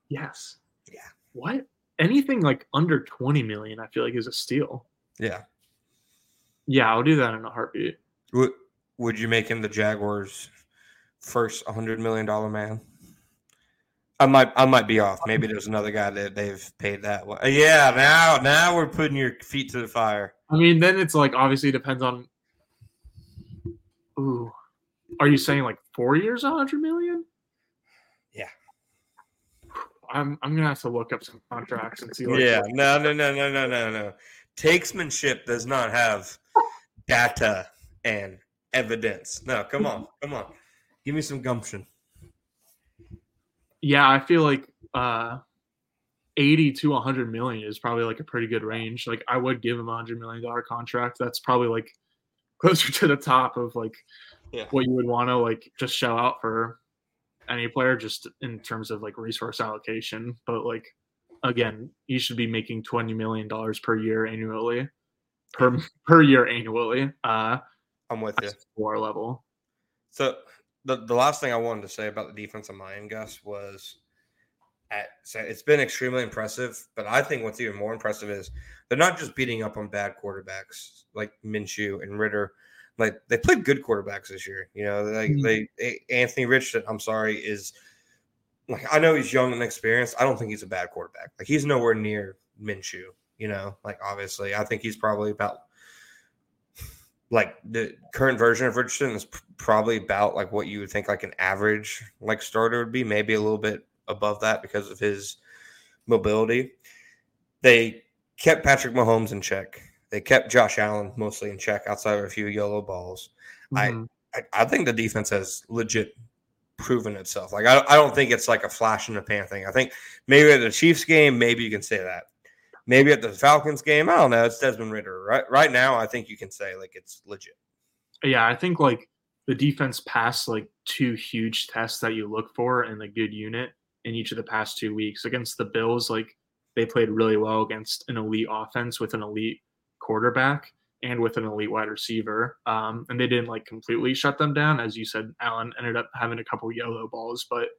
Yes. Yeah. What? Anything like under 20 million, I feel like is a steal. Yeah. Yeah, I'll do that in a heartbeat. Would Would you make him the Jaguars' first hundred million dollar man? I might I might be off. Maybe there's another guy that they've paid that. Way. Yeah, now now we're putting your feet to the fire. I mean, then it's like obviously depends on. Ooh, are you saying like four years, a hundred million? Yeah. I'm I'm gonna have to look up some contracts and see. Like, yeah, no, no, no, no, no, no, no. Takesmanship does not have data and evidence. No, come on, come on. Give me some gumption. yeah, I feel like uh, eighty to hundred million is probably like a pretty good range. Like I would give him a hundred million dollar contract. That's probably like closer to the top of like Yeah. what you would want to like just shell out for any player, just in terms of like resource allocation. But like again, you should be making twenty million dollars per year annually, per per year annually. Uh, I'm with you. floor level. So the the last thing I wanted to say about the defense on my end, Gus, was at so it's been extremely impressive. But I think what's even more impressive is they're not just beating up on bad quarterbacks like Minshew and Ridder. Like they played good quarterbacks this year. You know, like Mhm. they A- Anthony Richardson. I'm sorry, is like I know he's young and experienced. I don't think he's a bad quarterback. Like he's nowhere near Minshew. You know, like obviously, I think he's probably about like the current version of Richardson is probably about like what you would think like an average like starter would be, maybe a little bit above that because of his mobility. They kept Patrick Mahomes in check. They kept Josh Allen mostly in check outside of a few yellow balls. I- Mhm. I, I think the defense has legit proven itself. Like I, I don't think it's like a flash in the pan thing. I think maybe at the Chiefs game, maybe you can say that. Maybe at the Falcons game, I don't know. It's Desmond Ridder. Right right now, I think you can say like it's legit. yeah, I think like the defense passed like two huge tests that you look for in a good unit in each of the past two weeks against the Bills. Like they played really well against an elite offense with an elite quarterback and with an elite wide receiver. Um, and they didn't like completely shut them down, as you said. Allen ended up having a couple yellow balls, but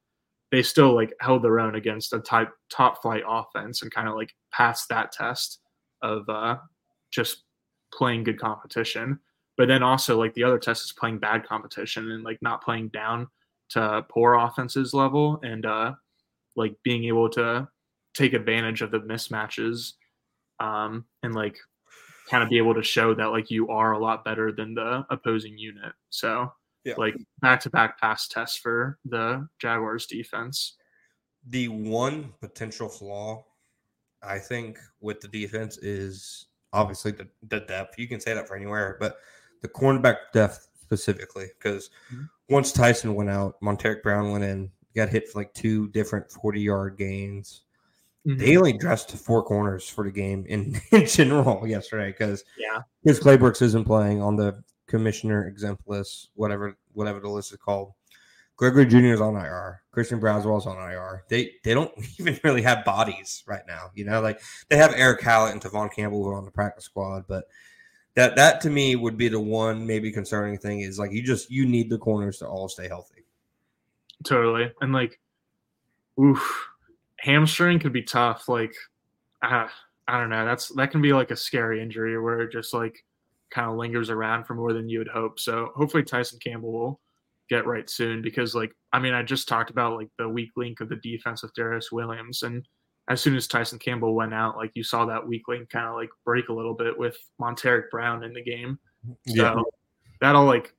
they still like held their own against a type top flight offense and kind of like passed that test of uh, just playing good competition. But then also like the other test is playing bad competition and like not playing down to poor offenses level and uh like being able to take advantage of the mismatches um and like kind of be able to show that like you are a lot better than the opposing unit. So Yeah. like back to back pass tests for the jaguars defense The one potential flaw, I think, with the defense is obviously the, the depth. You can say that for anywhere, but the cornerback depth specifically, because Mhm. once Tyson went out, Montaric Brown went in, got hit for like two different 40 yard gains. They only dressed four corners for the game in, in general yesterday because yeah his Claybrooks isn't playing on the commissioner exempt list, whatever whatever the list is called. Gregory Junior is on IR. Christian Braswell's on IR. They they don't even really have bodies right now. You know, like they have Erick Hallett and Tavon Campbell who are on the practice squad, but that that to me would be the one maybe concerning thing is like you just you need the corners to all stay healthy. totally and like oof hamstring could be tough like uh, i don't know that's that can be like a scary injury where it just like kind of lingers around for more than you would hope so hopefully tyson campbell will get right soon because like i mean i just talked about like the weak link of the defense with darious williams and as soon as tyson campbell went out like you saw that weak link kind of like break a little bit with montaric brown in the game. Mm-hmm. So that'll like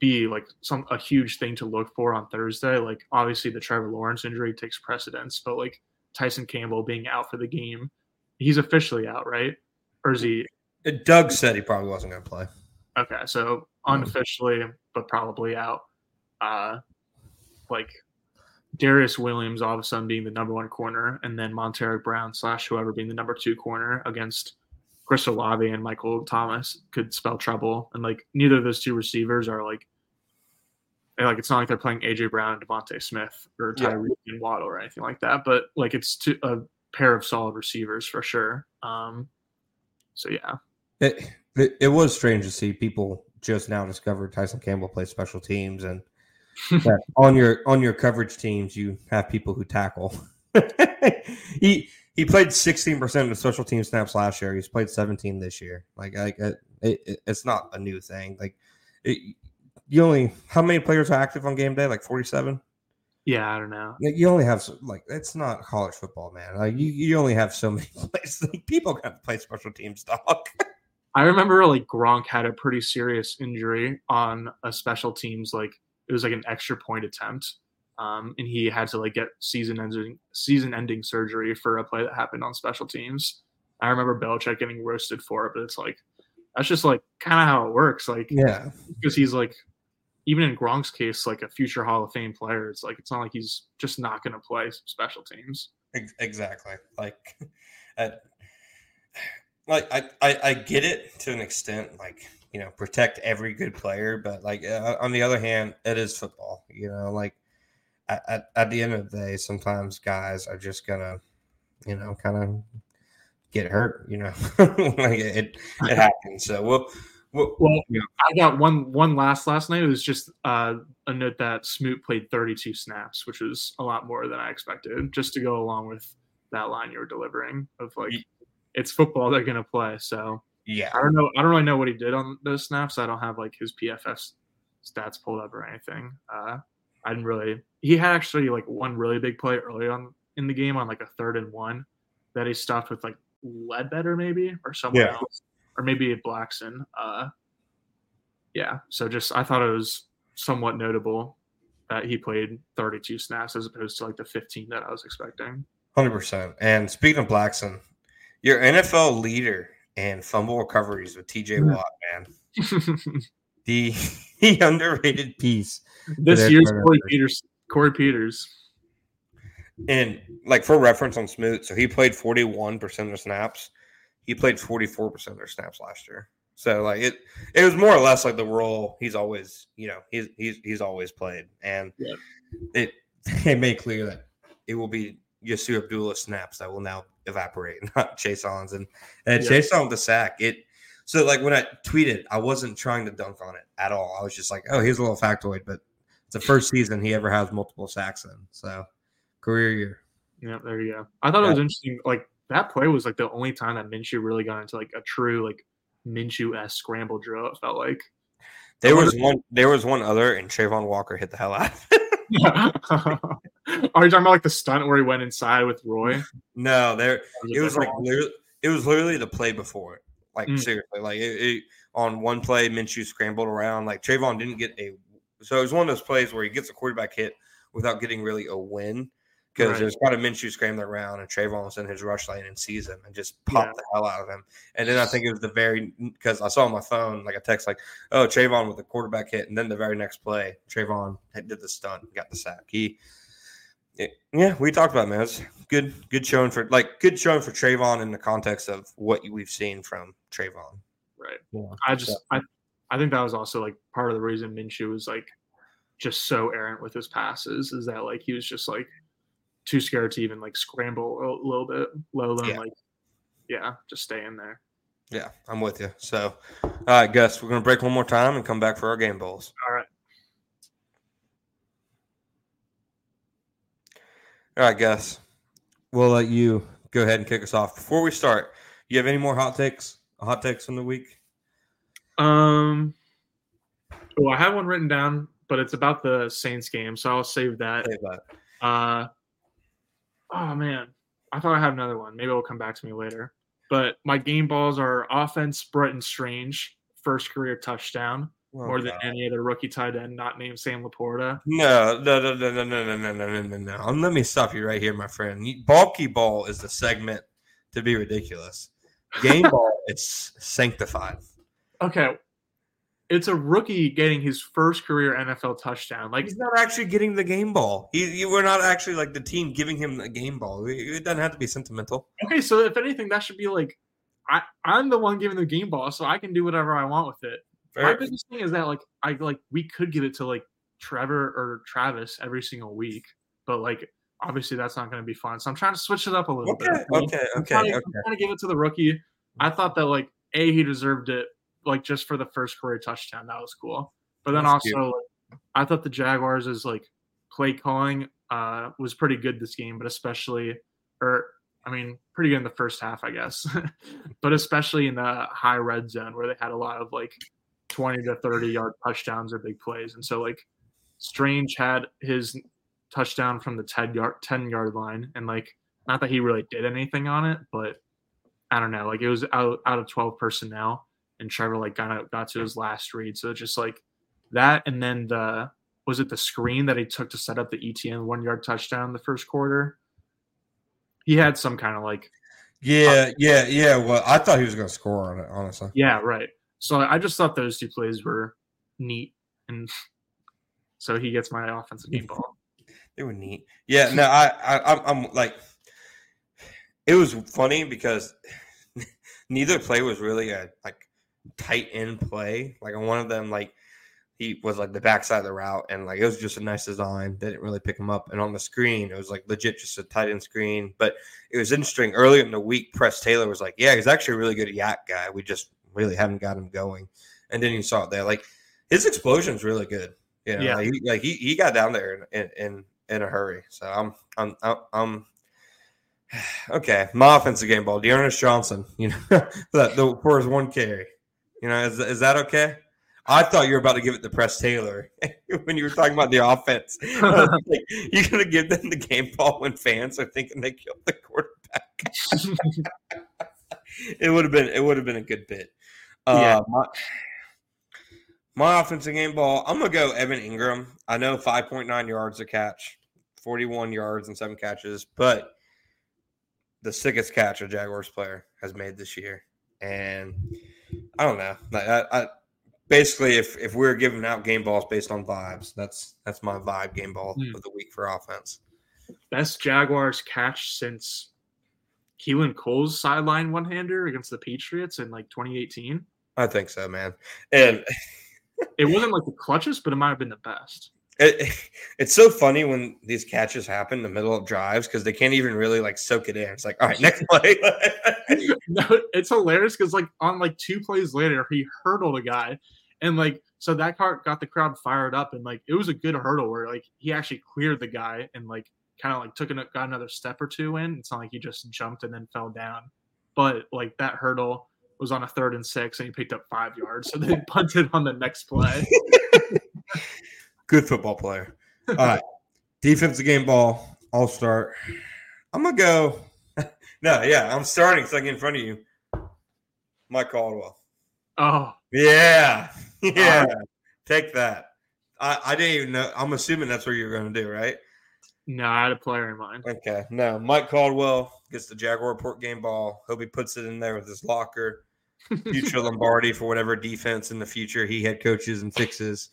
be like some a huge thing to look for on Thursday. Like obviously the Trevor Lawrence injury takes precedence, but like Tyson Campbell being out for the game, he's officially out, right? Or is he Doug said he probably wasn't going to play. okay? So unofficially, but probably out. Uh, like Darious Williams all of a sudden being the number one corner, and then Montaric Brown slash whoever being the number two corner against Chris Olave and Michael Thomas could spell trouble. And like neither of those two receivers are like like it's not like they're playing AJ Brown and DeVonta Smith or Yeah. And Waddle or anything like that. But like it's two, a pair of solid receivers for sure. Um, so yeah, It, it it was strange to see people just now discover Tyson Campbell plays special teams and on your on your coverage teams you have people who tackle. he he played 16% of the special team snaps last year. He's played 17 this year. Like like uh, it, it, it's not a new thing. Like it, you only how many players are active on game day? Like 47. Yeah, I don't know. You only have like it's not college football, man. Like you, you only have so many places. Like, people have to play special teams, dog. I remember like Gronk had a pretty serious injury on a special teams, like it was like an extra point attempt. Um, and he had to like get season ending season ending surgery for a play that happened on special teams. I remember Belichick getting roasted for it, but it's like that's just like kind of how it works. Like yeah, because he's like even in Gronk's case, like a future Hall of Fame player, it's like it's not like he's just not going to play special teams. Exactly. Like, like I, I, I get it to an extent. Like, you know, protect every good player, but like uh, on the other hand, it is football. You know, like at, at, at the end of the day, sometimes guys are just gonna, you know, kind of get hurt. You know, like it, it happens. So we'll. Well, Well, yeah. I got one one last last night. It was just uh, a note that Smoot played 32 snaps, which was a lot more than I expected. Just to go along with that line you were delivering of like, it's football they're gonna play. So yeah, I don't know. I don't really know what he did on those snaps. I don't have like his PFF stats pulled up or anything. Uh, I didn't really. He had actually like one really big play early on in the game on like a third and one that he stuffed with like Ledbetter maybe or someone Yeah. else or maybe Blackson. Uh, yeah. So just I thought it was somewhat notable that he played 32 snaps as opposed to like the 15 that I was expecting. Hundred percent. And speaking of Blackson, your NFL leader in fumble recoveries with TJ. Watt, man. The the underrated piece. this year's. Corey Peters. Corey Peters. And like for reference on Smoot, so he played 41% of snaps. He played 44% of their snaps last year. So like it it was more or less like the role he's always, you know, he's he's he's always played. And Yeah. it it made clear that it will be Yasir Abdullah snaps that will now evaporate, not Chaisson's. And, and Yeah. Chaisson the sack. It so like when I tweeted, I wasn't trying to dunk on it at all. I was just like, oh, here's a little factoid, but it's the first season he ever has multiple sacks in. So career year. Yeah, there you go. I thought it was interesting. Like that play was like the only time that Minshew really got into like a true like Minshew s scramble drill. It felt like. There was one. There was one other, and Travon Walker hit the hell out. of it. Yeah. Are you talking about like the stunt where he went inside with Roy? no, there. It was like literally, it was literally the play before it. Like Mm. seriously, like it, it, on one play, Minshew scrambled around. Like Travon didn't get a. So it was one of those plays where he gets a quarterback hit without getting really a win because Right. there's kind of Minshew scrambling around and Travon was in his rush lane and sees him and just popped Yeah. the hell out of him. And then I think it was the very because I saw on my phone like a text like, "Oh, Travon with the quarterback hit," and then the very next play, Travon did the stunt, got the sack. He, yeah, we talked about it, man. It's good, good showing for like good showing for Travon in the context of what we've seen from Travon. Right. Yeah. I just I I think that was also like part of the reason Minshew was like just so errant with his passes is that like he was just like too scared to even like scramble a little bit, let alone Yeah. like yeah, just stay in there. Yeah, I'm with you. So, all right, Gus, we're gonna break one more time and come back for our game bowls. All right. All right, Gus, we'll let you go ahead and kick us off. Before we start, you have any more hot takes? Hot takes from the week? Um oh, I have one written down, but it's about the Saints game, so I'll save that. Say that. Uh oh man. I thought I had another one. Maybe it'll come back to me later. But my game balls are offense Brenton Strange, first career touchdown, Oh, more than God. any other rookie tight end not named Sam LaPorta. No, no, no, no, no, no, no, no, no, no. Um, Let me stop you right here, my friend. Bulky ball is the segment to be ridiculous. Game ball, it's sanctified. Okay. It's a rookie getting his first career NFL touchdown. Like He's not actually getting the game ball. He, you we're not actually like the team giving him the game ball. It it doesn't have to be sentimental. okay, so if anything, that should be like I, I'm the one giving the game ball, so I can do whatever I want with it. My biggest thing is that like I like we could give it to like Trevor or Travis every single week, but like obviously that's not going to be fun. So I'm trying to switch it up a little Okay, bit. okay, I'm okay, trying, to, okay. I'm trying to give it to the rookie. I thought that like a he deserved it like just for the first career touchdown. That was cool. But then That's also like, I thought the Jaguars is like play calling uh was pretty good this game, but especially or I mean pretty good in the first half, I guess. but especially in the high red zone where they had a lot of like 20 to 30 yard touchdowns or big plays. And so like Strange had his touchdown from the 10 yard 10 yard line and like not that he really did anything on it, but I don't know, like it was out out of 12 personnel and Trevor like got out, got to his last read. So just like that and then the was it the screen that he took to set up the Etienne one yard touchdown in the first quarter? He had some kind of like Yeah, yeah, yeah. Well, I thought he was going to score on it, honestly. yeah, right. So I just thought those two plays were neat and so he gets my offensive game ball. They were neat. Yeah, no, I, I, I'm, I'm like, it was funny because neither play was really a like tight end play. Like on one of them, like he was like the backside of the route, and like it was just a nice design. They didn't really pick him up. And on the screen, it was like legit just a tight end screen. But it was interesting. Earlier in the week, Press Taylor was like, "Yeah, he's actually a really good YAC guy. We just really haven't got him going." And then you saw it there, like his explosion is really good. You know, Yeah. like, he, like he, he got down there in, in in a hurry. So I'm I'm I'm, I'm okay. My offensive game ball, D'Ernest Johnson. You know, the, the for his one carry. You know, is is that okay? I thought you were about to give it to Press Taylor when you were talking about the offense. Like, You're gonna give them the game ball when fans are thinking they killed the quarterback. it would have been it would have been a good bit. Uh, Yeah. my, my offensive game ball, I'm gonna go Evan Engram. I know 5.9 yards a catch, 41 yards and seven catches, but the sickest catch a Jaguars player has made this year. And I don't know. Like, I, I basically if if we're giving out game balls based on vibes, that's that's my vibe game ball Hmm. of the week for offense. Best Jaguars catch since Keelan Cole's sideline one hander against the Patriots in like 2018. I think so, man. And It wasn't like the clutches, but it might have been the best. it, it's so funny when these catches happen in the middle of drives because they can't even really like soak it in. It's like, all right, next play. no, it's hilarious because like on like two plays later, he hurdled a guy, and like so that part got the crowd fired up, and like it was a good hurdle where like he actually cleared the guy and like kind of like took an, got another step or two in. It's not like he just jumped and then fell down, but like that hurdle was on a third and six, and he picked up five yards, so they punted on the next play. Good football player. All right. Defensive game ball. I'll start. I'm gonna go. no, yeah, I'm starting so I get in front of you. Mike Caldwell. Oh, Yeah. Yeah. Take that. I, I didn't even know. I'm assuming that's what you're gonna do, right? no, I had a player in mind. Okay. No, Mike Caldwell gets the JaguarReport game ball. Hope he puts it in there with his locker. Future Lombardi for whatever defense in the future he head coaches and fixes.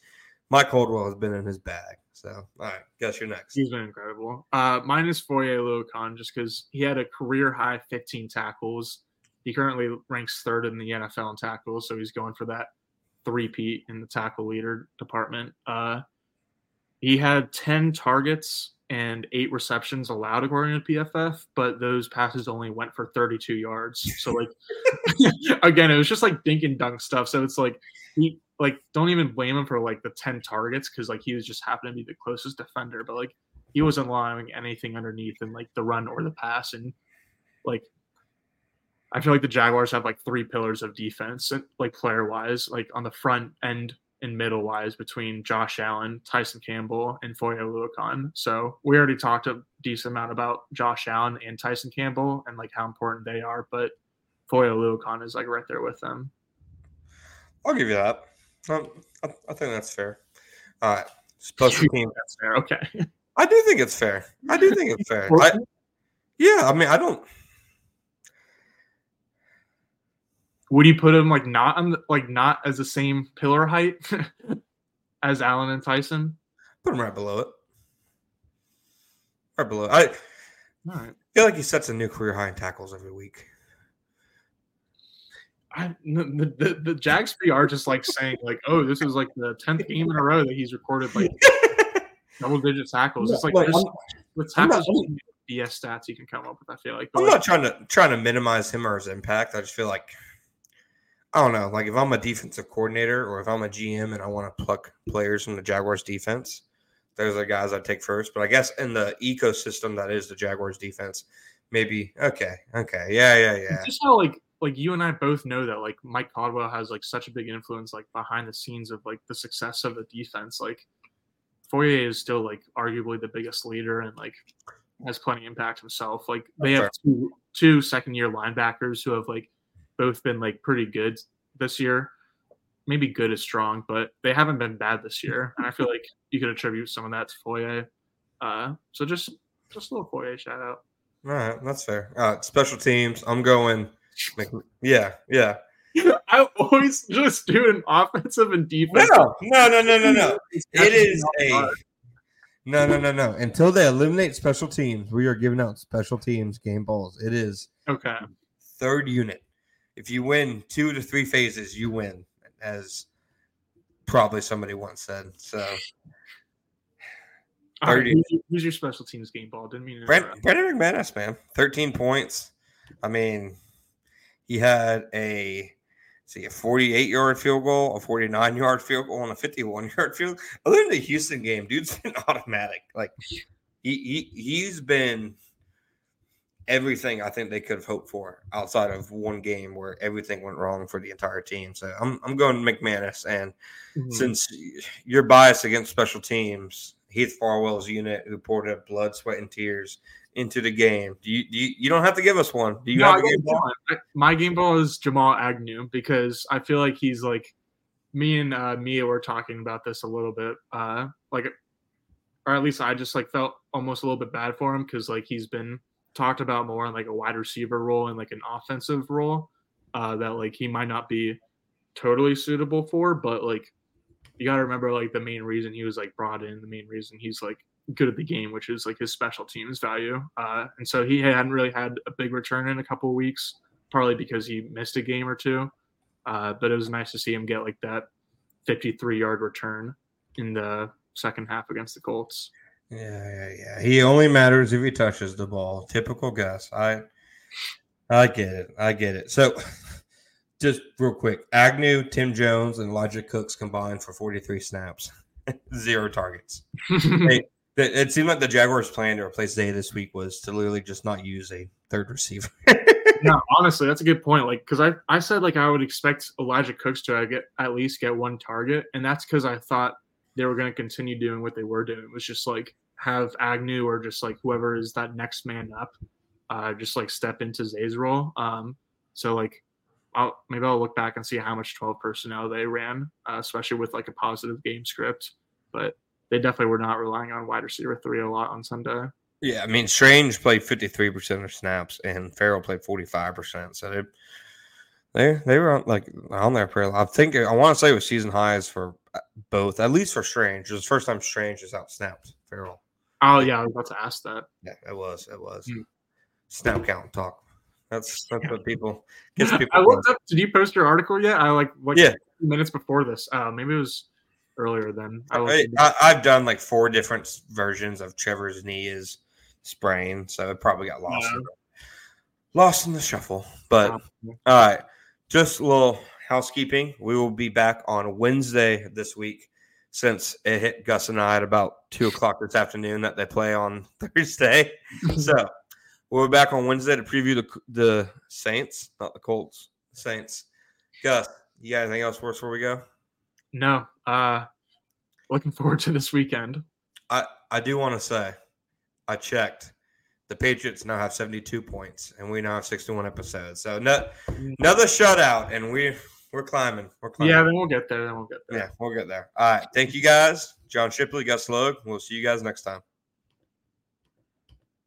Mike Caldwell has been in his bag. So, all right, Gus you're next. He's been incredible. Uh, mine is Foye Oluokun just because he had a career high 15 tackles. He currently ranks third in the NFL in tackles, so he's going for that three-peat in the tackle leader department. Uh, he had 10 targets and eight receptions allowed according to PFF, but those passes only went for 32 yards. So like again, it was just like dink and dunk stuff. So it's like he like don't even blame him for like the 10 targets because like he was just happened to be the closest defender, but like he wasn't allowing anything underneath in like the run or the pass. And like I feel like the Jaguars have like three pillars of defense, like player wise, like on the front end and middle wise between Josh Allen, Tyson Campbell, and Foye Oluokun. So we already talked a decent amount about Josh Allen and Tyson Campbell and like how important they are, but Foye Oluokun is like right there with them. I'll give you that. Um, I, I think that's fair. All right. Special team. That's fair. Okay. I do think it's fair. I do think it's fair. I, yeah, I mean, I don't. Would you put him like not on the, like not as the same pillar height as Allen and Tyson? Put him right below it. Right below. It. I All right. feel like he sets a new career high in tackles every week. I, the, the, the Jags PR just like saying like, oh, this is like the tenth game in a row that he's recorded like double digit tackles. It's like Like, with tackles BS stats you can come up with. I feel like, but I'm like, not trying to trying to minimize him or his impact. I just feel like I don't know. Like if I'm a defensive coordinator or if I'm a GM and I want to pluck players from the Jaguars defense, those are the guys I take first. But I guess in the ecosystem that is the Jaguars defense, maybe okay, okay, yeah, yeah, yeah. it's just how like like you and I both know that like Mike Caldwell has like such a big influence like behind the scenes of like the success of the defense. Like Foyer is still like arguably the biggest leader and like has plenty of impact himself. Like they have two two second year linebackers who have like both been like pretty good this year. Maybe good is strong, but they haven't been bad this year. And I feel like you could attribute some of that to Foyer. Uh, so just just a little Foyer shout out. All right, that's fair. Right, special teams. I'm going. Yeah, yeah. I always just do an offensive and defense. No, no, no, no, no, no. It is a no, no, no, no. Until they eliminate special teams, we are giving out special teams game balls. It is Okay. third unit. If you win two to three phases, you win, as probably somebody once said. So right, 30. who's, your- special teams game ball? Didn't mean Brent. Brandon McManus, man, thirteen points. I mean, he had a see a forty-eight yard field goal, a forty-nine yard field goal, and a fifty-one yard field. Other than the Houston game, dude's been automatic. Like he, he he's been everything I think they could have hoped for outside of one game where everything went wrong for the entire team. So I'm I'm going McManus, and Mhm. since you're biased against special teams, Heath Farwell's unit who poured up blood, sweat, and tears into the game. Do you, do you, you don't have to give us one. Do you No, have game ball? My game ball is Jamal Agnew because I feel like he's like me and uh, Mia were talking about this a little bit. Uh, like, or at least I just like felt almost a little bit bad for him because like he's been talked about more in like a wide receiver role and like an offensive role uh, that like he might not be totally suitable for, but like you got to remember like the main reason he was like brought in, the main reason he's like good at the game, which is like his special teams value. Uh, and so he hadn't really had a big return in a couple weeks, partly because he missed a game or two. Uh, but it was nice to see him get like that 53 yard return in the second half against the Colts. Yeah, yeah, yeah. He only matters if he touches the ball. Typical Gus. I I get it. I get it. So just real quick. Agnew, Tim Jones, and Elijah Cooks combined for 43 snaps. Zero targets. It, it seemed like the Jaguars' plan to replace Zay this week was to literally just not use a third receiver. no, honestly, that's a good point. Like, because I, I said like I would expect Elijah Cooks to uh, get at least get one target, and that's because I thought they were going to continue doing what they were doing. It was just like have Agnew or just like whoever is that next man up, uh, just like step into Zay's role. Um, so like, I'll maybe I'll look back and see how much twelve personnel they ran, uh, especially with like a positive game script. But they definitely were not relying on wide receiver three a lot on Sunday. Yeah, I mean, Strange played 53% of snaps and Farrell played 45%. So they they, they were on, like on there pretty I think I want to say it was season highs for uh, both, at least for Strange. It was the first time Strange has out snapped Farrell. Oh yeah, I was about to ask that. Yeah, it was. It was. Hmm. Snap count talk. That's that's what people gets people. I looked up. Did you post your article yet? I like what Yeah. minutes before this. Uh, maybe it was earlier then. I I, I've done like four different versions of Trevor's knee is sprained, so it probably got lost. in the- lost in the shuffle. But Um, all right, just a little housekeeping. We will be back on Wednesday this week, since it hit Gus and I at about two o'clock this afternoon that they play on Thursday. So we'll be back on Wednesday to preview the the Saints, not the Colts. Saints. Gus, you got anything else for us before we go? no. Uh, looking forward to this weekend. I, I do want to say, I checked. The Patriots now have 72 points, and we now have 61 episodes. So no, another shutout, and we we're climbing. We're climbing. Yeah, then we'll get there. Then we'll get there. yeah, we'll get there. All right, thank you guys, John Shipley, Gus Logue. We'll see you guys next time.